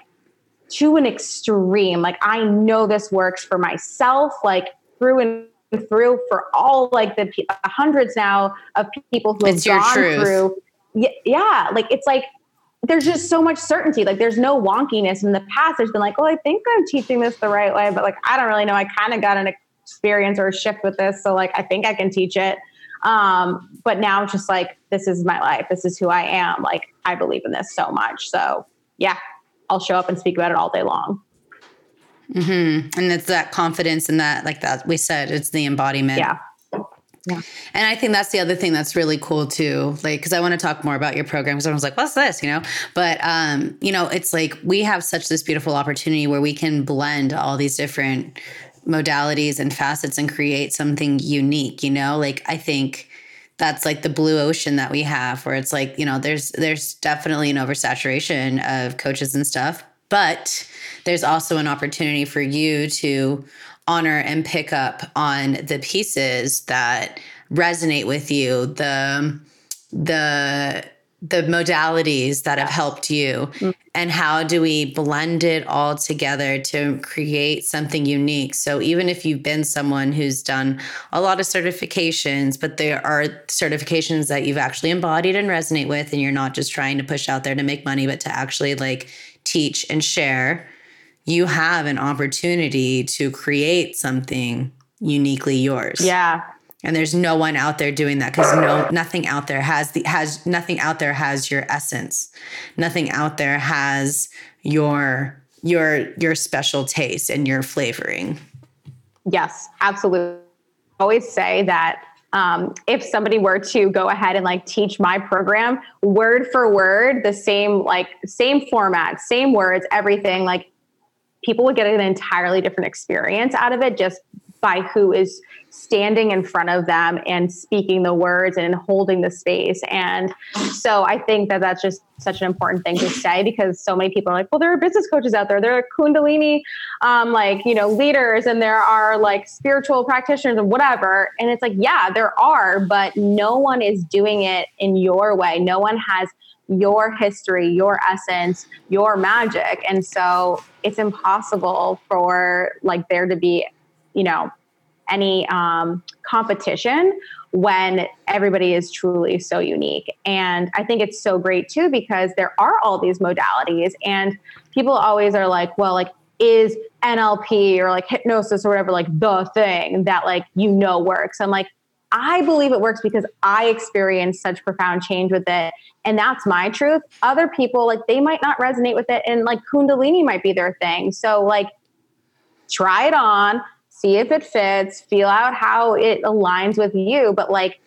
to an extreme. Like, I know this works for myself, like through and through for all like the hundreds now of people who it's have gone truth. through. Yeah, yeah, like it's like there's just so much certainty. Like there's no wonkiness in the past. There's been like, oh, I think I'm teaching this the right way, but like I don't really know. I kind of got an experience or a shift with this, so like I think I can teach it. Um, but now it's just like this is my life. This is who I am. Like I believe in this so much. So yeah, I'll show up and speak about it all day long. Mm-hmm. And it's that confidence and that, like that we said, it's the embodiment. Yeah. Yeah. And I think that's the other thing that's really cool too. Like, cause I want to talk more about your program. Cause I was like, what's this? You know, but, um, you know, it's like we have such this beautiful opportunity where we can blend all these different modalities and facets and create something unique, you know, like I think that's like the blue ocean that we have where it's like, you know, there's, there's definitely an oversaturation of coaches and stuff, but there's also an opportunity for you to honor and pick up on the pieces that resonate with you the the the modalities that have helped you mm-hmm. and how do we blend it all together to create something unique so even if you've been someone who's done a lot of certifications but there are certifications that you've actually embodied and resonate with and you're not just trying to push out there to make money but to actually like teach and share you have an opportunity to create something uniquely yours. Yeah. And there's no one out there doing that because no nothing out there has the has nothing out there has your essence. Nothing out there has your your your special taste and your flavoring. Yes, absolutely. I always say that um, if somebody were to go ahead and like teach my program word for word, the same like same format, same words, everything, like people would get an entirely different experience out of it just by who is standing in front of them and speaking the words and holding the space. And so I think that that's just such an important thing to say because so many people are like, well, there are business coaches out there, there are Kundalini, um, like, you know, leaders, and there are like spiritual practitioners and whatever. And it's like, yeah, there are, but no one is doing it in your way. No one has your history, your essence, your magic. And so it's impossible for like there to be, you know, any um, competition when everybody is truly so unique. And I think it's so great too because there are all these modalities, and people always are like, well, like, is NLP or like hypnosis or whatever, like the thing that like you know works? I'm like, I believe it works because I experienced such profound change with it. And that's my truth. Other people, like, they might not resonate with it. And like, Kundalini might be their thing. So, like, try it on, see if it fits, feel out how it aligns with you. But, like,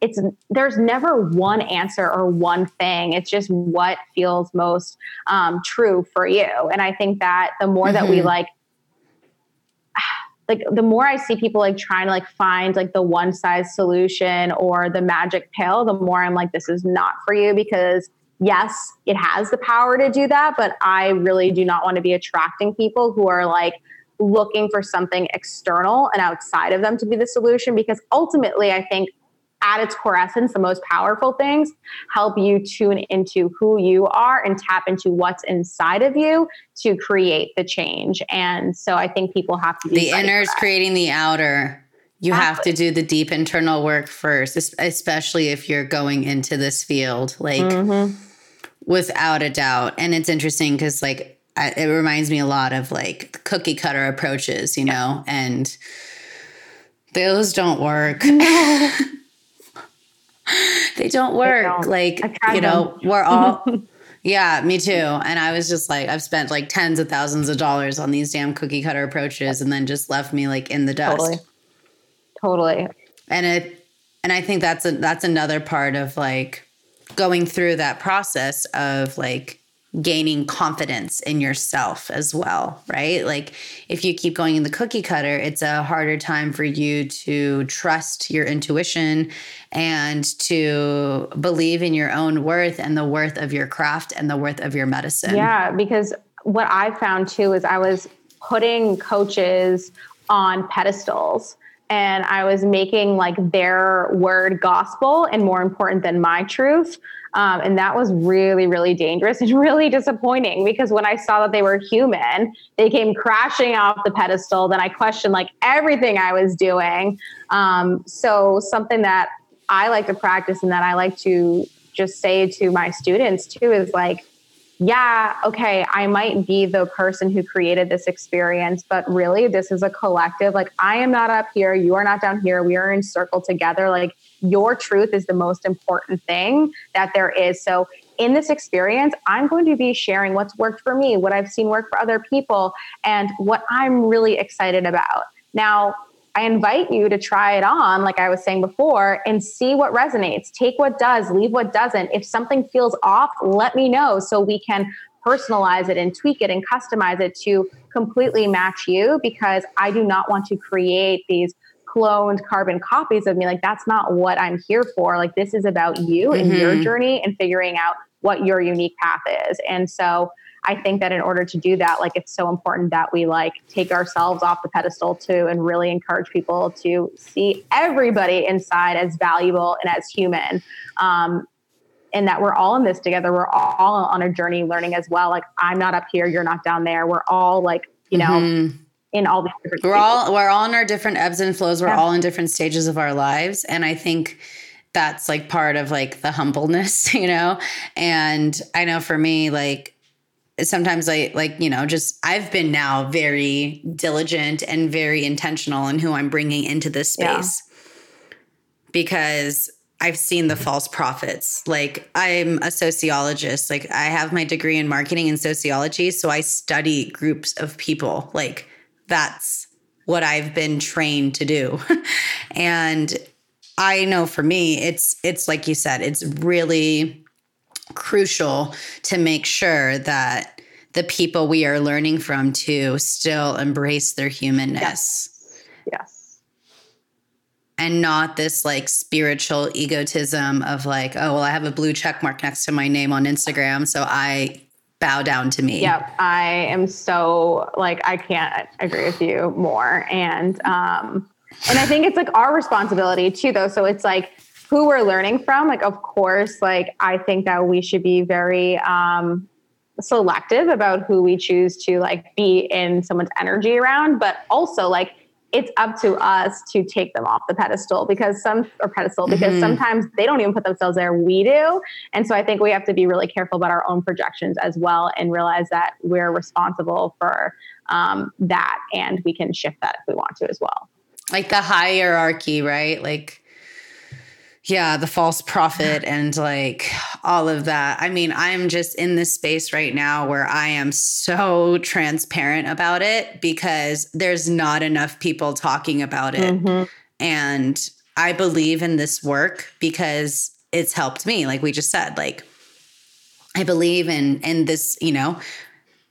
it's there's never one answer or one thing. It's just what feels most um, true for you. And I think that the more mm-hmm. that we mm-hmm. like [SIGHS] like the more I see people like trying to like find like the one size solution or the magic pill, the more I'm like, this is not for you because yes, it has the power to do that, but I really do not want to be attracting people who are like looking for something external and outside of them to be the solution because ultimately I think at its core essence, the most powerful things help you tune into who you are and tap into what's inside of you to create the change. And so I think people have to be the inner is creating the outer. You have to do the deep internal work first, especially if you're going into this field, like mm-hmm. without a doubt. And it's interesting because, like, it reminds me a lot of like cookie cutter approaches, you know, and those don't work. [LAUGHS] [LAUGHS] they don't work. They don't. Like, you know, them. we're all, [LAUGHS] yeah, me too. And I was just like, I've spent like tens of thousands of dollars on these damn cookie cutter approaches and then just left me like in the dust. Totally. Totally. And it, and I think that's a, that's another part of like going through that process of like gaining confidence in yourself as well, right? Like if you keep going in the cookie cutter, it's a harder time for you to trust your intuition and to believe in your own worth and the worth of your craft and the worth of your medicine. Yeah, because what I found too is I was putting coaches on pedestals and I was making like their word gospel and more important than my truth. Um, and that was really, really dangerous and [LAUGHS] really disappointing because when I saw that they were human, they came crashing off the pedestal. Then I questioned like everything I was doing. Um, so, something that I like to practice and that I like to just say to my students too is like, yeah, okay, I might be the person who created this experience, but really, this is a collective. Like, I am not up here, you are not down here, we are in circle together. Like, your truth is the most important thing that there is. So, in this experience, I'm going to be sharing what's worked for me, what I've seen work for other people, and what I'm really excited about. Now, I invite you to try it on, like I was saying before, and see what resonates. Take what does, leave what doesn't. If something feels off, let me know so we can personalize it and tweak it and customize it to completely match you because I do not want to create these cloned carbon copies of me. Like, that's not what I'm here for. Like, this is about you mm-hmm. and your journey and figuring out what your unique path is. And so, I think that in order to do that, like it's so important that we like take ourselves off the pedestal too and really encourage people to see everybody inside as valuable and as human. Um, and that we're all in this together. We're all on a journey learning as well. Like I'm not up here, you're not down there. We're all like, you know, mm-hmm. in all these different We're all we're all in our different ebbs and flows. We're yeah. all in different stages of our lives. And I think that's like part of like the humbleness, [LAUGHS] you know? And I know for me, like sometimes I like, you know, just I've been now very diligent and very intentional in who I'm bringing into this space yeah. because I've seen the false prophets. Like I'm a sociologist, like I have my degree in marketing and sociology, so I study groups of people. Like that's what I've been trained to do. [LAUGHS] and I know for me it's it's like you said, it's really crucial to make sure that the people we are learning from to still embrace their humanness. Yes. yes. And not this like spiritual egotism of like, oh, well, I have a blue check mark next to my name on Instagram. So I bow down to me. Yep. I am so like, I can't agree with you more. And, um, and I think it's like our responsibility too, though. So it's like, who we're learning from like of course like i think that we should be very um selective about who we choose to like be in someone's energy around but also like it's up to us to take them off the pedestal because some or pedestal because mm-hmm. sometimes they don't even put themselves there we do. And so i think we have to be really careful about our own projections as well and realize that we're responsible for um, that and we can shift that if we want to as well. Like the hierarchy right? Like yeah, the false prophet and like all of that. I mean, I'm just in this space right now where I am so transparent about it because there's not enough people talking about it. Mm-hmm. And I believe in this work because it's helped me, like we just said. Like I believe in in this, you know,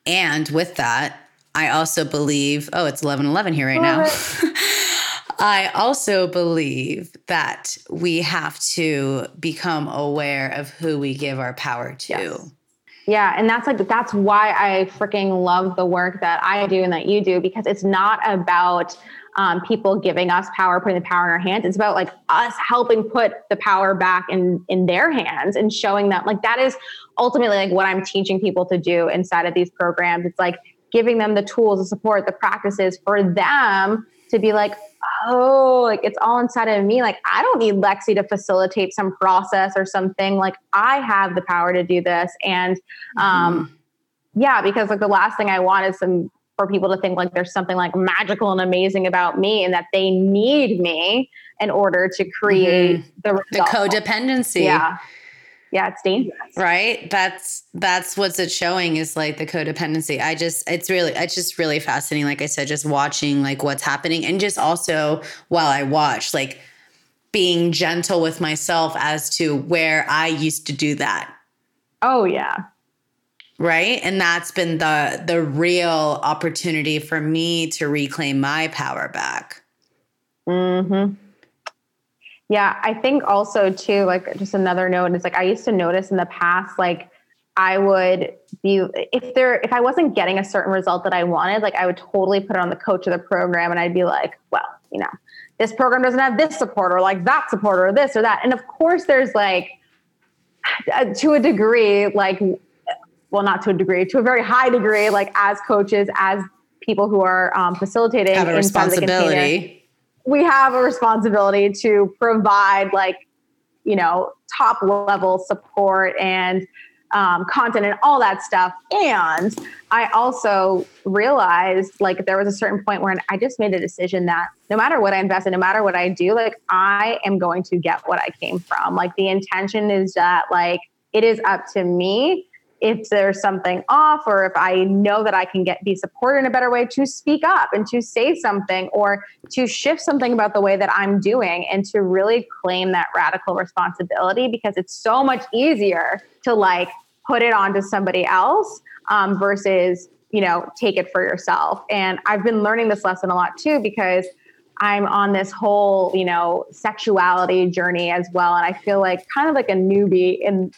and with that, I also believe, oh, it's 11 11 here right now. [LAUGHS] I also believe that we have to become aware of who we give our power to. Yes. Yeah, and that's like that's why I freaking love the work that I do and that you do because it's not about um, people giving us power, putting the power in our hands. It's about like us helping put the power back in in their hands and showing them like that is ultimately like what I'm teaching people to do inside of these programs. It's like giving them the tools, the support, the practices for them to be like, oh, like it's all inside of me. Like I don't need Lexi to facilitate some process or something. Like I have the power to do this. And um, mm-hmm. yeah, because like the last thing I want is some for people to think like there's something like magical and amazing about me and that they need me in order to create mm-hmm. the the codependency. Yeah yeah it's dangerous. Right? That's that's what's it showing is like the codependency. I just it's really it's just really fascinating like i said just watching like what's happening and just also while i watch like being gentle with myself as to where i used to do that. Oh yeah. Right? And that's been the the real opportunity for me to reclaim my power back. Mhm yeah, I think also too, like just another note is like I used to notice in the past, like I would be if there if I wasn't getting a certain result that I wanted, like I would totally put it on the coach of the program and I'd be like, well, you know, this program doesn't have this support or like that support or this or that. And of course, there's like, uh, to a degree, like, well, not to a degree, to a very high degree, like as coaches, as people who are um, facilitating have a responsibility. We have a responsibility to provide like, you know, top level support and um, content and all that stuff. And I also realized like there was a certain point where I just made a decision that no matter what I invest in, no matter what I do, like I am going to get what I came from. Like the intention is that like it is up to me if there's something off or if I know that I can get be supported in a better way to speak up and to say something or to shift something about the way that I'm doing and to really claim that radical responsibility because it's so much easier to like put it onto somebody else um, versus you know take it for yourself. And I've been learning this lesson a lot too because I'm on this whole, you know, sexuality journey as well. And I feel like kind of like a newbie in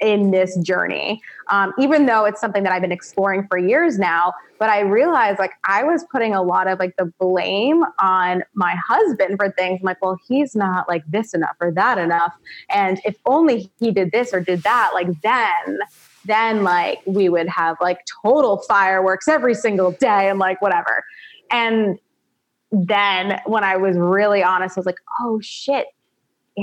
in this journey, um, even though it's something that I've been exploring for years now. But I realized like I was putting a lot of like the blame on my husband for things. I'm like, well, he's not like this enough or that enough. And if only he did this or did that, like then then like we would have like total fireworks every single day and like whatever. And then when I was really honest, I was like, oh shit,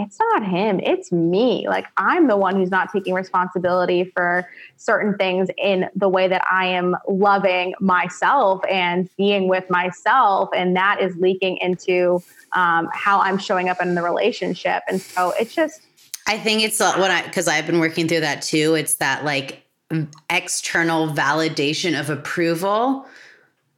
it's not him, it's me. Like, I'm the one who's not taking responsibility for certain things in the way that I am loving myself and being with myself. And that is leaking into um, how I'm showing up in the relationship. And so it's just. I think it's what I, because I've been working through that too. It's that like external validation of approval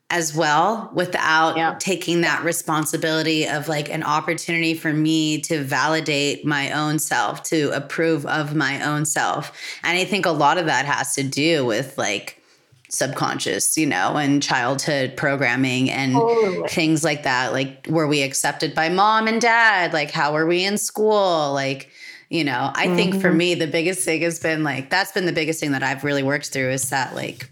as well without yeah. taking that responsibility of like an opportunity for me to validate my own self, to approve of my own self. And I think a lot of that has to do with like subconscious, you know, and childhood programming and things like that. Like, were we accepted by mom and dad? Like, how were we in school? Like, you know, I mm-hmm. think for mm-hmm. me, the biggest thing has been like, that's been the biggest thing that I've really worked through is that like,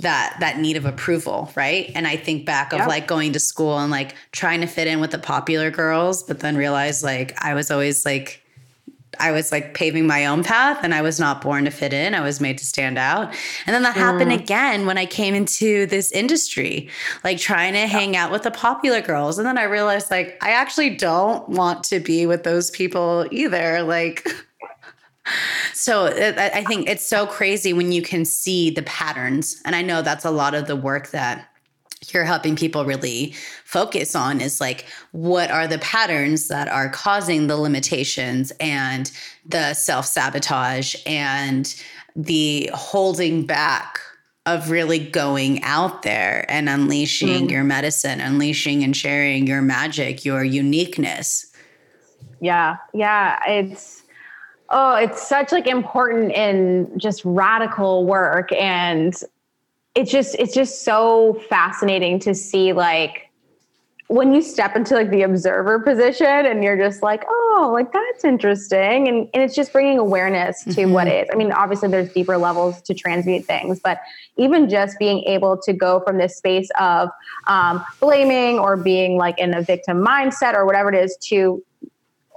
that that need of approval, right? And I think back of like going to school and like trying to fit in with the popular girls, but then realize like I was always like I was like paving my own path and I was not born to fit in. I was made to stand out. And then that mm. happened again when I came into this industry, like trying to hang out with the popular girls. And then I realized like I actually don't want to be with those people either. Like [LAUGHS] So I think it's so crazy when you can see the patterns. And I know that's a lot of the work that you're helping people really focus on is like what are the patterns that are causing the limitations and the self-sabotage and the holding back of really going out there and unleashing mm. your medicine, unleashing and sharing your magic, your uniqueness. Yeah. Yeah, it's Oh, it's such like important in just radical work. And it's just it's just so fascinating to see like when you step into like the observer position and you're just like oh like that's interesting. And, and it's just bringing awareness to mm-hmm. what is. I mean obviously there's deeper levels to transmute things but even just being able to go from this space of um, blaming or being like in a victim mindset or whatever it is to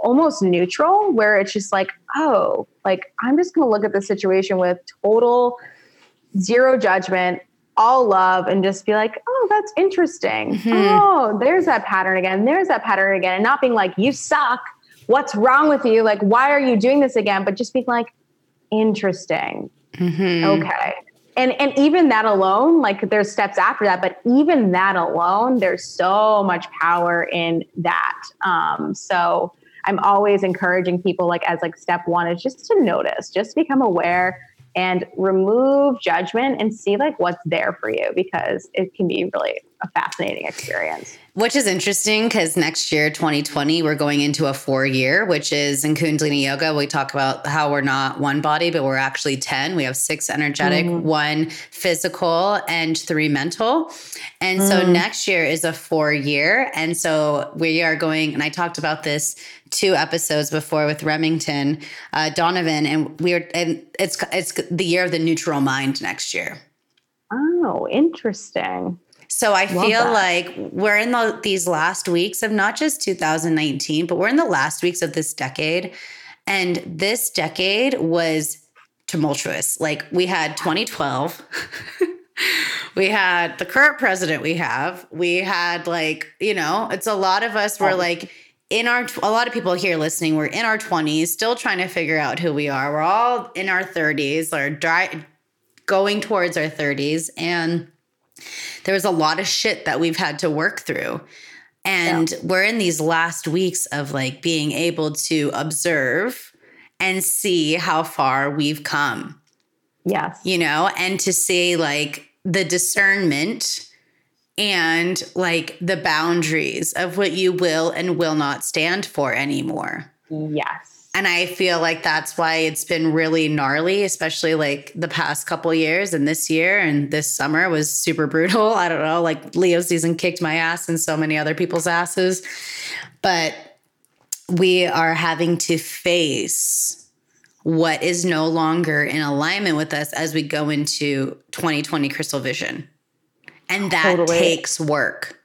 almost neutral where it's just like, oh, like I'm just going to look at the situation with total zero judgment, all love, and just be like, oh, that's interesting. Mm-hmm. Oh, there's that pattern again. There's that pattern again. And not being like, you suck. What's wrong with you? Like, why are you doing this again? But just being like, interesting. Mm-hmm. Okay. And, and even that alone, like there's steps after that, but even that alone, there's so much power in that. Um, so I'm always encouraging people like as like step one is just to notice, just become aware and remove judgment and see like what's there for you because it can be really a fascinating experience. Which is interesting because next year, 2020, we're going into a four year, which is in Kundalini Yoga. We talk about how we're not one body, but we're actually 10. We have six energetic, mm. one physical, and three mental. And mm. so next year is a four year. And so we are going, and I talked about this two episodes before with Remington uh, Donovan, and we're, and it's, it's the year of the neutral mind next year. Oh, interesting. So I Love feel that. like we're in the, these last weeks of not just 2019, but we're in the last weeks of this decade. And this decade was tumultuous. Like we had 2012. [LAUGHS] we had the current president we have. We had like, you know, it's a lot of us were like in our a lot of people here listening, we're in our 20s, still trying to figure out who we are. We're all in our 30s or dry, going towards our 30s and there was a lot of shit that we've had to work through. And yeah. we're in these last weeks of like being able to observe and see how far we've come. Yes. You know, and to see like the discernment and like the boundaries of what you will and will not stand for anymore. Yes. And I feel like that's why it's been really gnarly, especially like the past couple years and this year and this summer was super brutal. [LAUGHS] I don't know, like Leo season kicked my ass and so many other people's asses. But we are having to face what is no longer in alignment with us as we go into 2020 crystal vision. And that totally. takes work.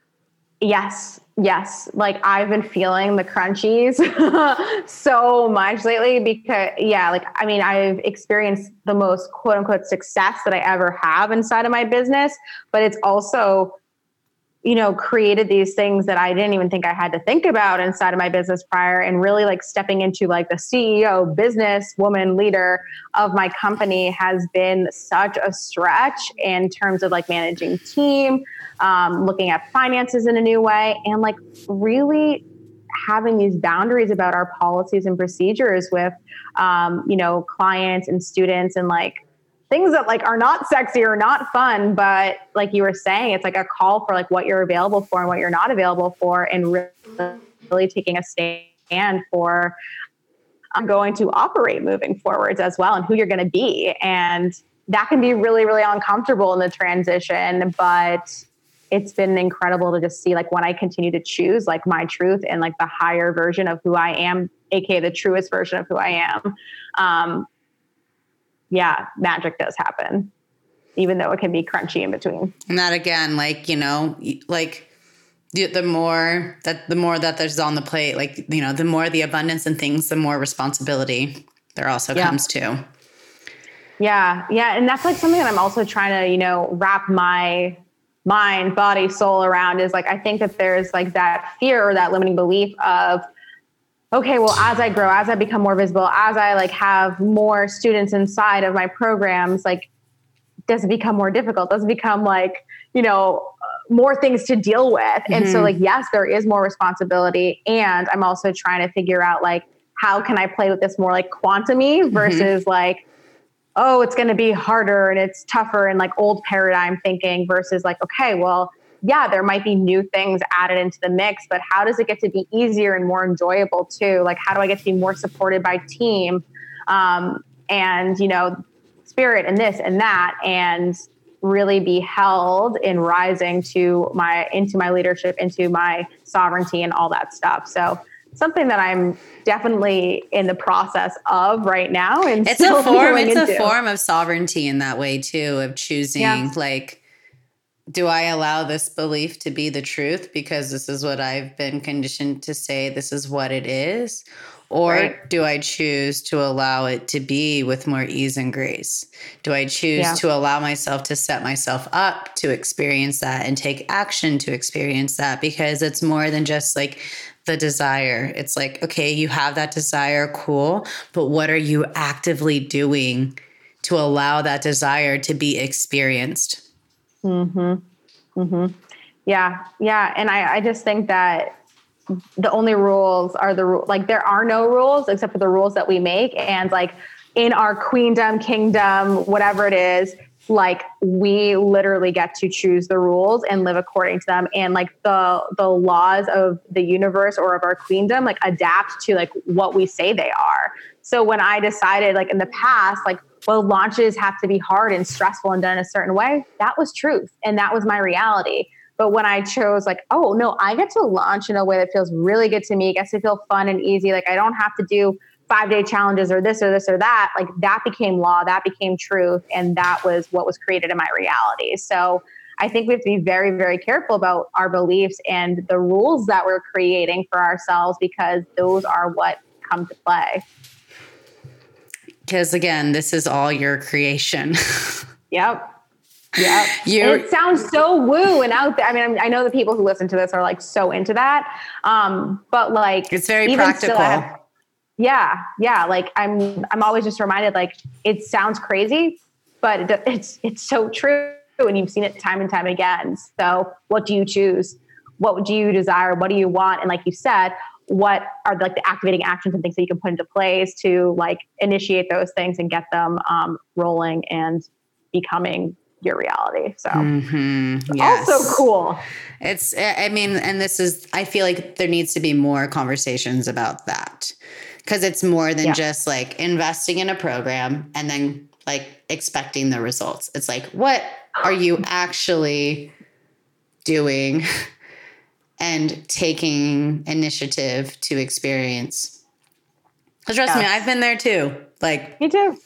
Yes. Yes. Like I've been feeling the crunchies [LAUGHS] so much lately because, yeah, like, I mean, I've experienced the most quote unquote success that I ever have inside of my business, but it's also you know, created these things that I didn't even think I had to think about inside of my business prior and really like stepping into like the CEO, business woman leader of my company has been such a stretch in terms of like managing team, um, looking at finances in a new way, and like really having these boundaries about our policies and procedures with, um, you know, clients and students and like things that like are not sexy or not fun but like you were saying it's like a call for like what you're available for and what you're not available for and really, really taking a stand for I'm um, going to operate moving forwards as well and who you're going to be. And that can be really really uncomfortable in the transition but it's been incredible to just see like when I continue to choose like my truth and like the higher version of who I am aka the truest version of who I am um, yeah, magic does happen, even though it can be crunchy in between. And that again, like, you know, like the, the more that the more that there's on the plate, like, you know, the more the abundance and things, the more responsibility there also yeah. comes too. Yeah. Yeah. And that's like something that I'm also trying to, you know, wrap my mind, body, soul around is like, I think that there's like that fear or that limiting belief of, okay, well, as I grow, as I become more visible, as I like have more students inside of my programs, like, does it become more difficult? Does it become like, you know, more things to deal with? Mm-hmm. And so, mm-hmm. like, yes, there is more responsibility. And I'm also trying to figure out, like, how can I play with this more like quantumy mm-hmm. versus mm-hmm. like, oh, it's going to be harder and it's tougher and like old paradigm thinking versus like, okay, well, yeah, there might be new things added into the mix, but how does it get to be easier and more enjoyable too? Like, how do I get to be more supported by team? Um, and, you know, spirit and this and that, and really be held in rising to my into my leadership, into my sovereignty and all that stuff. So something that I'm definitely in the process of right now. And it's a form, it's into. a form of sovereignty in that way too, of choosing yeah. like do I allow this belief to be the truth because this is what I've been conditioned to say, this is what it is? Or right. do I choose to allow it to be with more ease and grace? Do I choose yeah. to allow myself to set myself up to experience that and take action to experience that? Because it's more than just like the desire. It's like, okay, you have that desire, cool, but what are you actively doing to allow that desire to be experienced? Mm-hmm. Mm-hmm. Yeah. Yeah. And I, I just think that the only rules are the rule. like there are no rules except for the rules that we make and like in our queendom kingdom whatever it is like we literally get to choose the rules and live according to them and like the the laws of the universe or of our queendom like adapt to like what we say they are so when i decided like in the past like well, launches have to be hard and stressful and done a certain way. That was truth. And that was my reality. But when I chose, like, oh, no, I get to launch in a way that feels really good to me, gets to feel fun and easy. Like, I don't have to do five day challenges or this or this or that. Like, that became law, that became truth. And that was what was created in my reality. So, I think we have to be very, very careful about our beliefs and the rules that we're creating for ourselves because those are what come to play. Because again, this is all your creation. [LAUGHS] yep. Yeah. it sounds so woo and out there. I mean, I know the people who listen to this are like so into that. Um, but like it's very practical. Have, yeah. Yeah. Like I'm, I'm always just reminded like it sounds crazy, but it, it's, it's so true. And you've seen it time and time again. So what do you choose? What do you desire? What do you want? And like you said, what are like the activating actions and things that you can put into place to like initiate those things and get them um, rolling and becoming your reality. So mm-hmm. yes. also cool. It's, I mean, and this is, I feel like there needs to be more conversations about that because it's more than yeah. just like investing in a program and then like expecting the results. It's like, what are you actually doing [LAUGHS] and taking initiative to experience? Because trust yeah. me, I've been there too. Like, me too.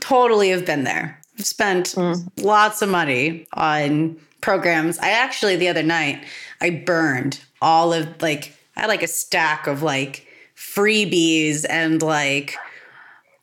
Totally have been there. I've spent mm. lots of money on programs. I actually the other night I burned all of like I had like a stack of like freebies and like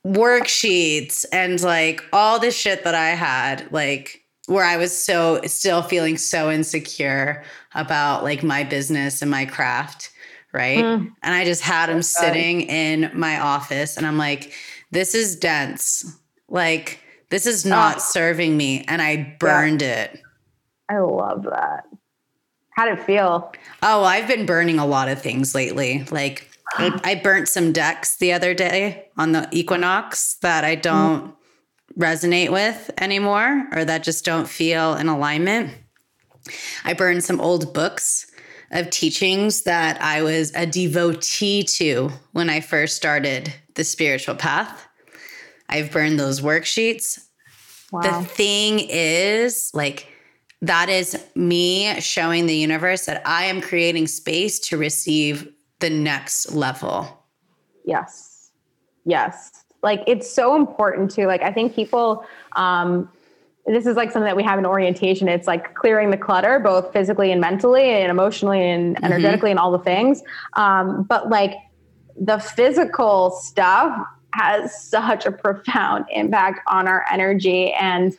worksheets and like all the shit that I had like where I was so still feeling so insecure about like my business and my craft, right? Mm. And I just had them sitting in my office and I'm like this is dense. Like this is not oh. serving me. And I burned yeah. it. I love that. How did it feel? Oh, I've been burning a lot of things lately. Like I, [GASPS] I, burnt some decks the other day on the Equinox that I don't mm. resonate with anymore or that just don't feel in alignment. I burned some old books of teachings that I was a devotee to when I first started the spiritual path. I've burned those worksheets. Wow. The thing is, like, that is me showing the universe that I am creating space to receive the next level. Yes. Yes. Like, it's so important to, like, I think people, um, this is like something that we have in orientation. It's like clearing the clutter, both physically and mentally and emotionally and mm-hmm. energetically mm-hmm. and all the things. Um, but like the physical stuff has such a profound impact on our energy and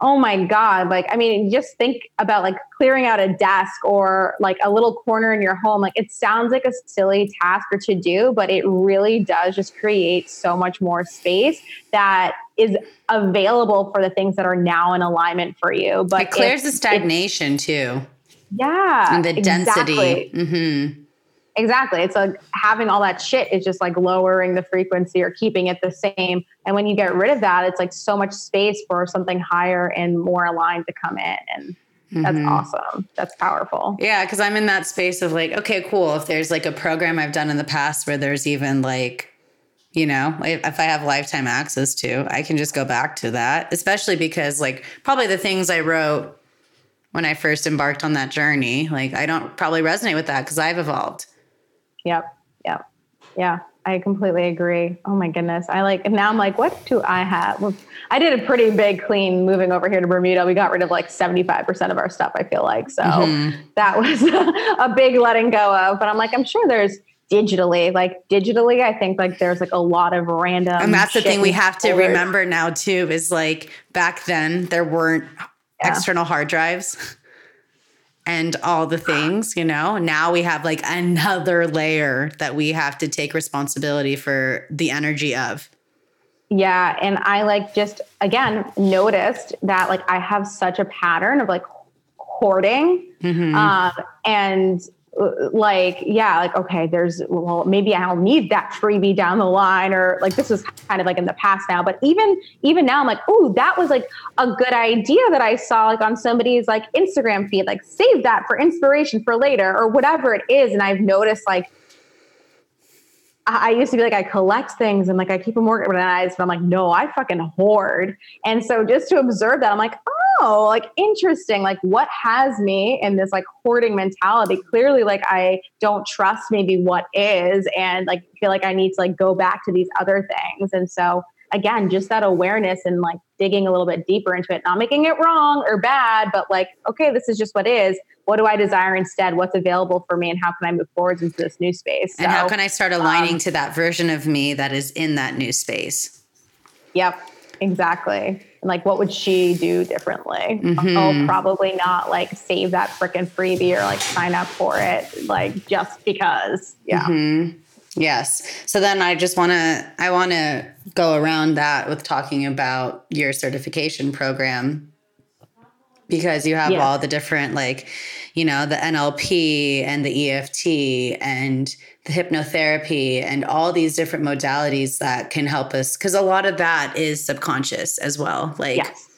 oh my god like i mean just think about like clearing out a desk or like a little corner in your home like it sounds like a silly task or to do but it really does just create so much more space that is available for the things that are now in alignment for you but it clears the stagnation too yeah and the exactly. density mm-hmm. Exactly. It's like having all that shit is just like lowering the frequency or keeping it the same. And when you get rid of that, it's like so much space for something higher and more aligned to come in. And that's mm-hmm. awesome. That's powerful. Yeah. Cause I'm in that space of like, okay, cool. If there's like a program I've done in the past where there's even like, you know, if I have lifetime access to, I can just go back to that, especially because like probably the things I wrote when I first embarked on that journey, like I don't probably resonate with that because I've evolved. Yep. Yep. Yeah. I completely agree. Oh my goodness. I like, now I'm like, what do I have? I did a pretty big clean moving over here to Bermuda. We got rid of like 75% of our stuff, I feel like. So mm-hmm. that was [LAUGHS] a big letting go of. But I'm like, I'm sure there's digitally, like digitally, I think like there's like a lot of random. And that's the thing we have to remember now too is like back then there weren't yeah. external hard drives and all the things, you know. Now we have like another layer that we have to take responsibility for the energy of. Yeah, and I like just again noticed that like I have such a pattern of like hoarding, mm-hmm. um, and like yeah like okay there's well maybe i'll need that freebie down the line or like this was kind of like in the past now but even even now i'm like oh that was like a good idea that i saw like on somebody's like instagram feed like save that for inspiration for later or whatever it is and i've noticed like I used to be like, I collect things and like I keep them organized, but I'm like, no, I fucking hoard. And so just to observe that, I'm like, oh, like interesting. Like what has me in this like hoarding mentality? Clearly, like I don't trust maybe what is and like feel like I need to like go back to these other things. And so again, just that awareness and like digging a little bit deeper into it, not making it wrong or bad, but like, okay, this is just what is. What do I desire instead? What's available for me, and how can I move forwards into this new space? And so, how can I start aligning um, to that version of me that is in that new space? Yep, exactly. And like, what would she do differently? Mm-hmm. Oh, probably not like save that freaking freebie or like sign up for it, like just because. Yeah. Mm-hmm. Yes. So then I just want to I want to go around that with talking about your certification program because you have all the different like you know the NLP and the EFT and the hypnotherapy and all these different modalities that can help us because a lot of that is subconscious as well like yes.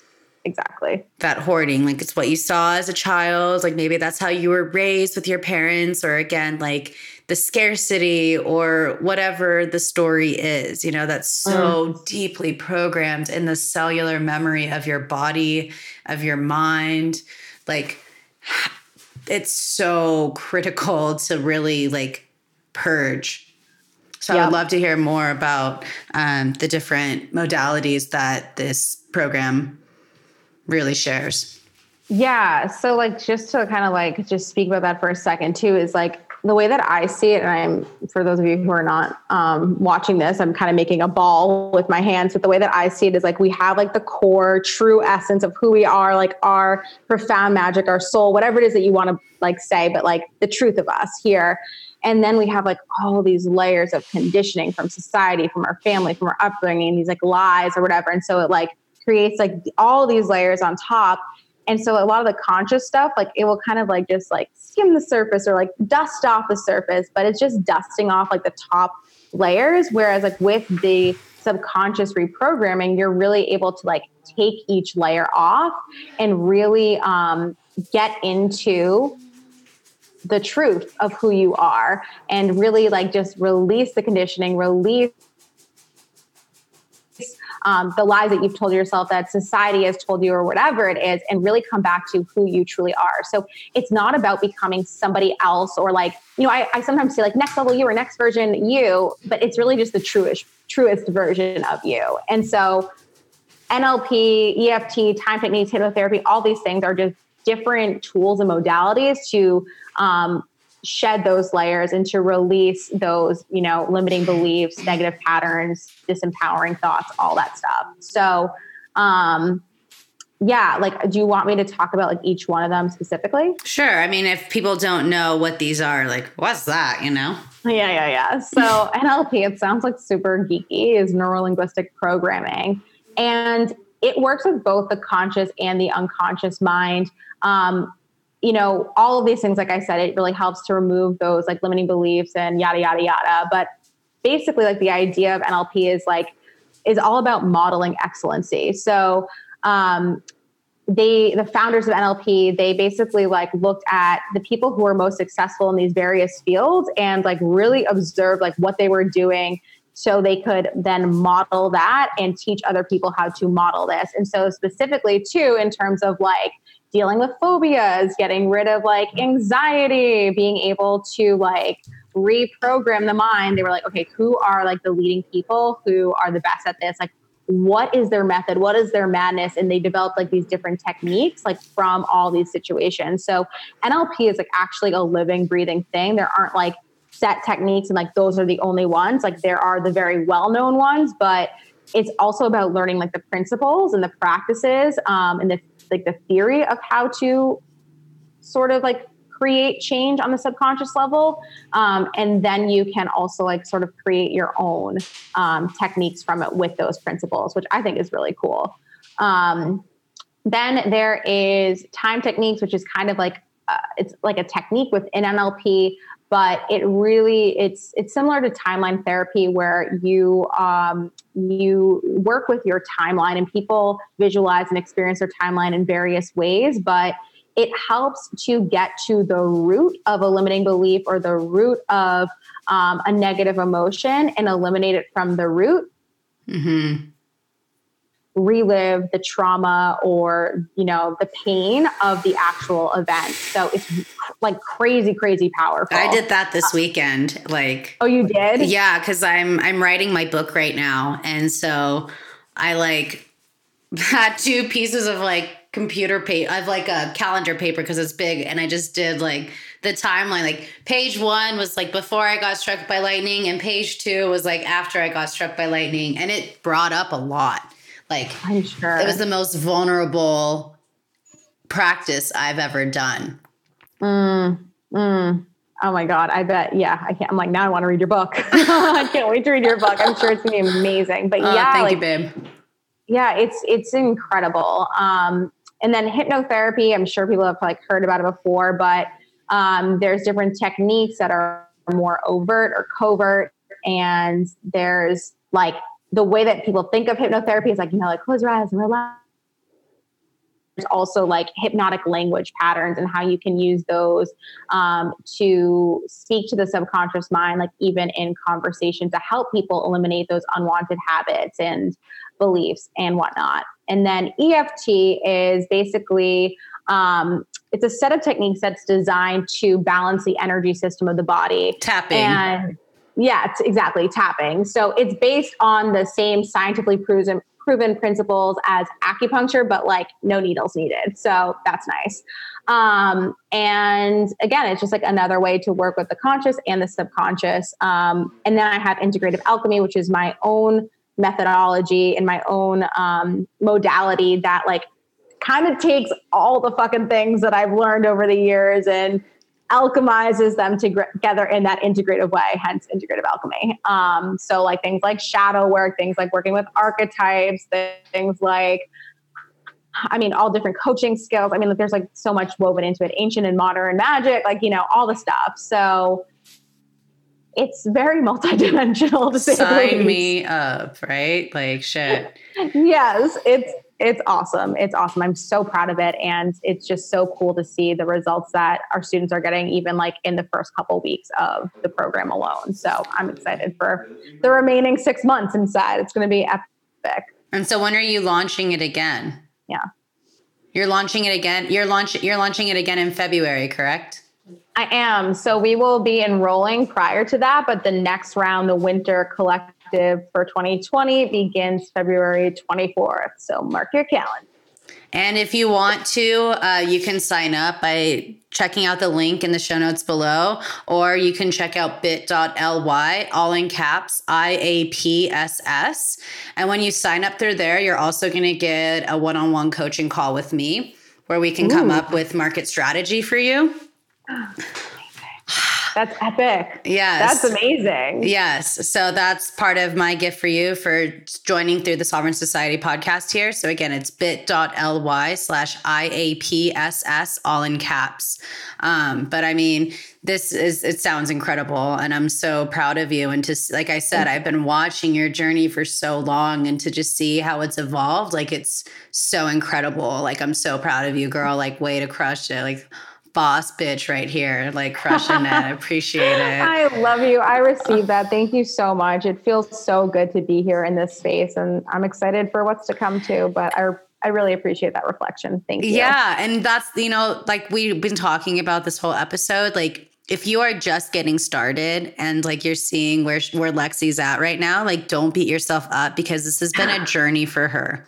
Exactly. that hoarding like it's what you saw as a child like maybe that's how you were raised with your parents or again like the scarcity or whatever the story is, you know, that's so mm. deeply programmed in the cellular memory of your body, of your mind. Like, [SIGHS] it's so critical to really like purge. So I would love to hear more about um, the different modalities that this program really shares. Yeah. So like just to kind of like just speak about that for a second too is like the way that I see it, and I'm for those of you who are not um, watching this, I'm kind of making a ball with my hands. But the way that I see it is like we have like the core, true essence of who we are, like our profound magic, our soul, whatever it is that you want to like say, but like the truth of us here. And then we have like all these layers of conditioning from society, from our family, from our upbringing, these like lies or whatever. And so it like creates like all these layers on top and so a lot of the conscious stuff, like it will kind of like just like skim the surface or like dust off the surface, but it's just dusting off like the top layers. Whereas like with the subconscious reprogramming, you're really able to like take each layer off and really um, get into the truth of who you are and really like just release the conditioning, release um, the lies that you've told yourself that society has told you or whatever it is and really come back to who you truly are. So it's not about becoming somebody else or like you know i, I sometimes say like next level you or next version you but it's really just the truest truest version of you. And so nlp eft time techniques hypnotherapy all these things are just different tools and modalities to um, shed those layers and to release those, you know, limiting beliefs, negative patterns, disempowering thoughts, all that stuff. So, um, yeah, like, do you want me to talk about like each one of them specifically? Sure. I mean, if people don't know what these are, like, what's that, you know? Yeah, yeah, yeah. So, [LAUGHS] NLP, it sounds like super geeky, is neuro linguistic programming. And it works with both the conscious and the unconscious mind. Um, you know, all of these things, like I said, it really helps to remove those like limiting beliefs and yada, yada, yada. But basically, like the idea of NLP is like, is all about modeling excellency. So, um, they the founders of NLP they basically like looked at the people who were most successful in these various fields and like really observed like what they were doing so they could then model that and teach other people how to model this and so specifically too in terms of like dealing with phobias, getting rid of like anxiety, being able to like reprogram the mind. They were like, okay, who are like the leading people who are the best at this? Like, what is their method? What is their madness? And they developed like these different techniques, like from all these situations. So NLP is like actually a living, breathing thing. There aren't like set techniques and like those are the only ones. Like there are the very well known ones, but it's also about learning like the principles and the practices um, and the like the theory of how to sort of like create change on the subconscious level um, and then you can also like sort of create your own um, techniques from it with those principles which i think is really cool. Um, then there is time techniques which is kind of like uh, it's like a technique within nlp but it really it's it's similar to timeline therapy where you um, you work with your timeline and people visualize and experience their timeline in various ways but it helps to get to the root of a limiting belief or the root of um, a negative emotion and eliminate it from the root mm-hmm. Relive the trauma or you know the pain of the actual event. So it's like crazy crazy powerful. I did that this weekend like oh you did? Yeah because i'm i'm writing my book right now. And so i like [LAUGHS] had two pieces of like computer paper i've like a calendar paper because it's big. And i just did like the timeline like page one was like before i got struck by lightning and page two was like after i got struck by lightning. And it brought up a lot like I'm sure it was the most vulnerable practice I've ever done. Mm, mm. Oh my God. I bet. Yeah. I can't. I'm like, now I want to read your book. [LAUGHS] I can't wait to read your book. I'm sure it's going to be amazing. But oh, yeah. Thank like, you, babe. Yeah. It's, it's incredible. Um, and then hypnotherapy, I'm sure people have like heard about it before, but um, there's different techniques that are more overt or covert. And there's like the way that people think of hypnotherapy is like, you know, like close your eyes and relax. There's also like hypnotic language patterns and how you can use those um, to speak to the subconscious mind, like even in conversation to help people eliminate those unwanted habits and beliefs and whatnot. And then EFT is basically um, it's a set of techniques that's designed to balance the energy system of the body. Tapping. And yeah, it's exactly tapping. So it's based on the same scientifically proven proven principles as acupuncture, but like no needles needed. So that's nice. Um, and again, it's just like another way to work with the conscious and the subconscious. Um, and then I have integrative alchemy, which is my own methodology and my own um, modality that like kind of takes all the fucking things that I've learned over the years and alchemizes them together in that integrative way, hence integrative alchemy. Um, so, like things like shadow work, things like working with archetypes, things like, I mean, all different coaching skills. I mean, like, there's like so much woven into it, ancient and modern magic, like, you know, all the stuff. So, it's very [LAUGHS] multidimensional to say Sign me up, right? Like shit. [LAUGHS] yes, it's it's awesome. It's awesome. I'm so proud of it. And it's just so cool to see the results that our students are getting, even like in the first couple weeks of the program alone. So I'm excited for the remaining six months inside. It's going to be epic. And so when are you launching it again? Yeah. You're launching it again. You're launch you're launching it again in February, correct? I am. So we will be enrolling prior to that, but the next round, the winter collect for 2020 begins February 24th. So mark your calendar. And if you want to, uh, you can sign up by checking out the link in the show notes below, or you can check out bit.ly, all in caps, IAPSS. And when you sign up through there, you're also going to get a one on one coaching call with me where we can Ooh. come up with market strategy for you. [GASPS] [SIGHS] [SIGHS] [SIGHS] That's epic. Yes. That's amazing. Yes. So that's part of my gift for you for joining through the Sovereign Society podcast here. So again, it's bit.ly slash IAPSS, all in caps. Um, but I mean, this is, it sounds incredible. And I'm so proud of you. And to, like I said, I've been watching your journey for so long and to just see how it's evolved, like it's so incredible. Like I'm so proud of you, girl. Like, way to crush it. Like, boss bitch right here, like crushing it. I appreciate [LAUGHS] it. I love you. I received that. Thank you so much. It feels so good to be here in this space, and I'm excited for what's to come too. But I I really appreciate that reflection. Thank you. Yeah, and that's you know, like we've been talking about this whole episode, like if you are just getting started and like you're seeing where where Lexi's at right now, like don't beat yourself up because this has been a [SIGHS] journey for her.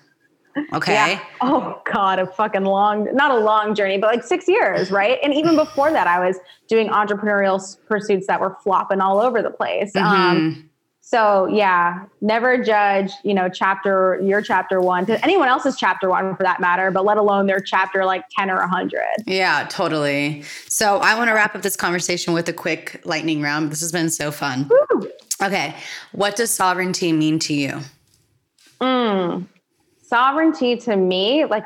Okay. Yeah. Oh God, a fucking long, not a long journey, but like six years, right? And even before that, I was doing entrepreneurial pursuits that were flopping all over the place. Mm-hmm. Um, so yeah, never judge, you know, chapter your chapter one to anyone else's chapter one for that matter, but let alone their chapter like 10 or 100. Yeah, totally. So I want to wrap up this conversation with a quick lightning round. This has been so fun. Woo. Okay. What does sovereignty mean to you? Mm sovereignty to me, like,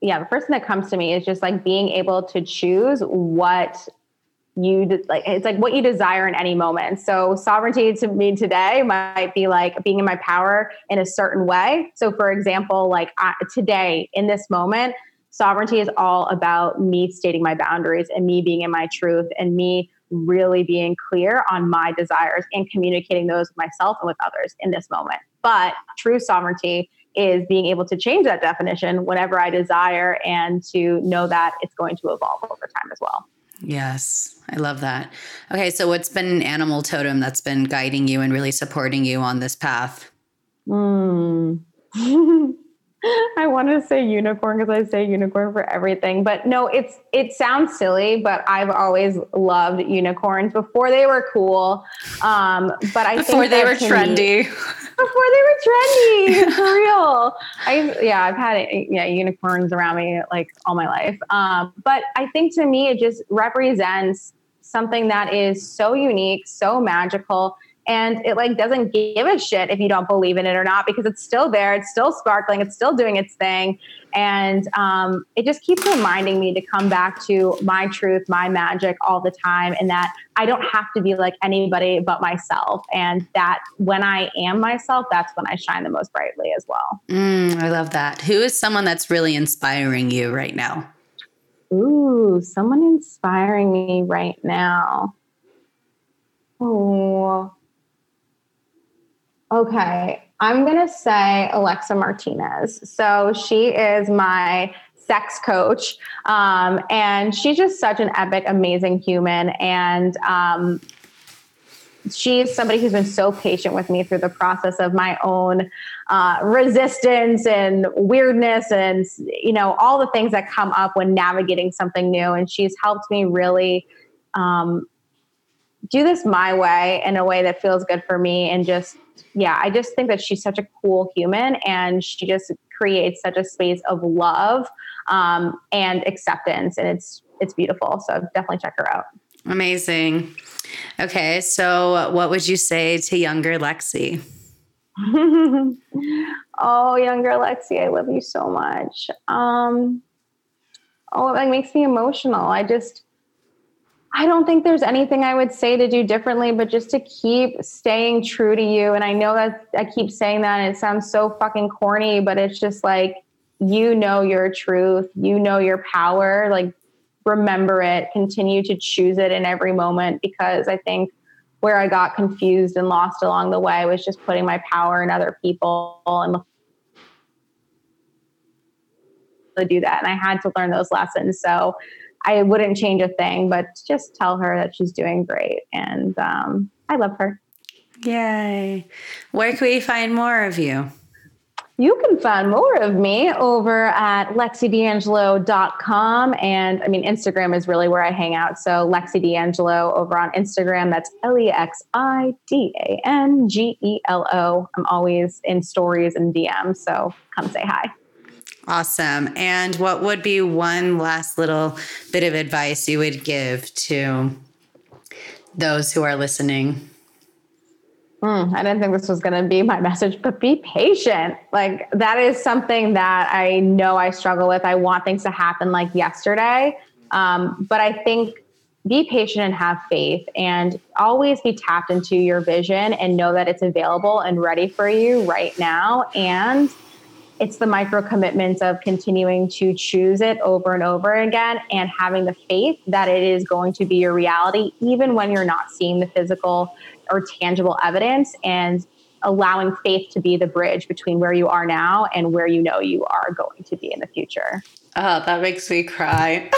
yeah, the first thing that comes to me is just like being able to choose what you like it's like what you desire in any moment. So sovereignty to me today might be like being in my power in a certain way. So for example like I, today in this moment sovereignty is all about me stating my boundaries and me being in my truth and me really being clear on my desires and communicating those with myself and with others in this moment. But true sovereignty is being able to change that definition whenever I desire and to know that it's going to evolve over time as well. Yes, I love that. Okay, so what's been an animal totem that's been guiding you and really supporting you on this path? Mm. [LAUGHS] [LAUGHS] I wanted to say unicorn because I say unicorn for everything, but no, it's it sounds silly, but I've always loved unicorns before they were cool. Um, but I before they were trendy. [LAUGHS] before they were trendy, for [LAUGHS] real. I yeah, I've had yeah unicorns around me like all my life. Um, but I think to me, it just represents something that is so unique, so magical and it like doesn't give a shit if you don't believe in it or not because it's still there it's still sparkling it's still doing its thing. And um, it just keeps reminding me to come back to my truth my magic all the time and that i don't have to be like anybody but myself. And that when i am myself that's when i shine the most brightly as well. Mm, i love that. Who is someone that's really inspiring you right now? Ooh someone inspiring me right now. Oh, Okay, I'm going to say Alexa Martinez. So she is my sex coach, um, and she's just such an epic, amazing human. And um, she's somebody who's been so patient with me through the process of my own uh, resistance and weirdness and you know all the things that come up when navigating something new and she's helped me really um, do this my way in a way that feels good for me and just yeah, I just think that she's such a cool human and she just creates such a space of love um, and acceptance, and it's it's beautiful. So definitely check her out. Amazing. Okay, so what would you say to younger Lexi? [LAUGHS] oh, younger Lexi, I love you so much. Um, oh, it makes me emotional. I just I don't think there's anything I would say to do differently, but just to keep staying true to you. And I know that I keep saying that and it sounds so fucking corny, but it's just like, you know your truth, you know your power. Like, remember it, continue to choose it in every moment because I think where I got confused and lost along the way was just putting my power in other people and to do that. And I had to learn those lessons. So I wouldn't change a thing, but just tell her that she's doing great. And um, I love her. Yay. Where can we find more of you? You can find more of me over at lexidangelo.com. And I mean, Instagram is really where I hang out. So Lexi D'Angelo over on Instagram. That's L E X I D A N G E L O. I'm always in stories and DMs. So come say hi. Awesome. And what would be one last little bit of advice you would give to those who are listening? Mm, I didn't think this was going to be my [LAUGHS] message, but be patient. Like, that is something that I know I struggle with. I want things to happen like yesterday. Um, but I think be patient and have faith and always be tapped into your vision and know that it's available and ready for you right now. And it's the micro commitments of continuing to choose it over and over again and having the faith that it is going to be your reality, even when you're not seeing the physical or tangible evidence, and allowing faith to be the bridge between where you are now and where you know you are going to be in the future. Oh, that makes me cry.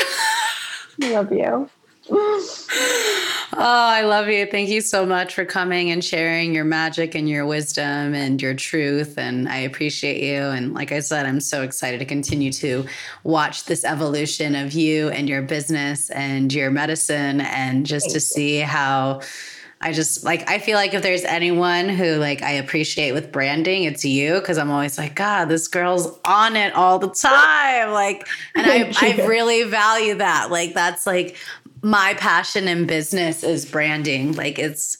[LAUGHS] Love you. [LAUGHS] oh, I love you. Thank you so much for coming and sharing your magic and your wisdom and your truth. And I appreciate you. And like I said, I'm so excited to continue to watch this evolution of you and your business and your medicine and just Thank to you. see how. I just like I feel like if there's anyone who like I appreciate with branding, it's you because I'm always like, God, this girl's on it all the time. Like, and I, [LAUGHS] I really value that. Like, that's like my passion in business is branding. Like it's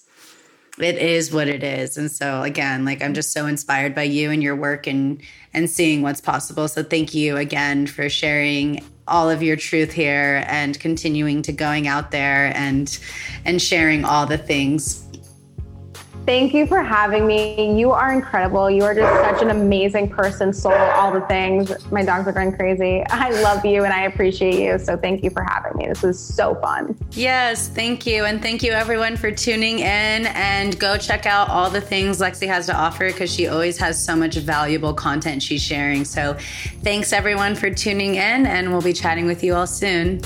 it is what it is. And so again, like I'm just so inspired by you and your work and and seeing what's possible. So thank you again for sharing all of your truth here and continuing to going out there and and sharing all the things Thank you for having me. You are incredible. You are just such an amazing person, soul, all the things. My dogs are going crazy. [LAUGHS] I love you and I appreciate you. So thank you for having me. This was so fun. Yes, thank you. And thank you everyone for tuning in and go check out all the things Lexi has to offer because she always has so much valuable content she's sharing. So thanks everyone for tuning in and we'll be chatting with you all soon.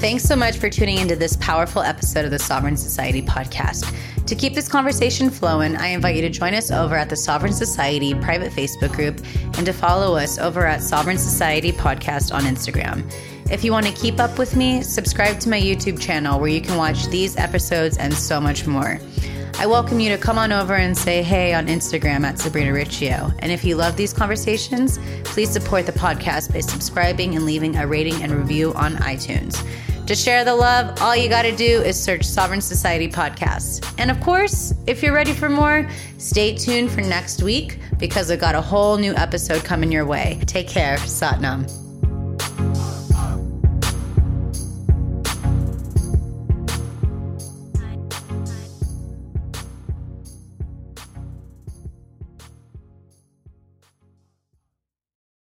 Thanks so much for tuning into this powerful episode of the Sovereign Society podcast. To keep this conversation flowing, I invite you to join us over at the Sovereign Society private Facebook group and to follow us over at Sovereign Society Podcast on Instagram. If you want to keep up with me, subscribe to my YouTube channel where you can watch these episodes and so much more. I welcome you to come on over and say hey on Instagram at Sabrina Riccio. And if you love these conversations, please support the podcast by subscribing and leaving a rating and review on iTunes. To share the love, all you got to do is search Sovereign Society Podcast. And of course, if you're ready for more, stay tuned for next week because I've got a whole new episode coming your way. Take care. Satnam.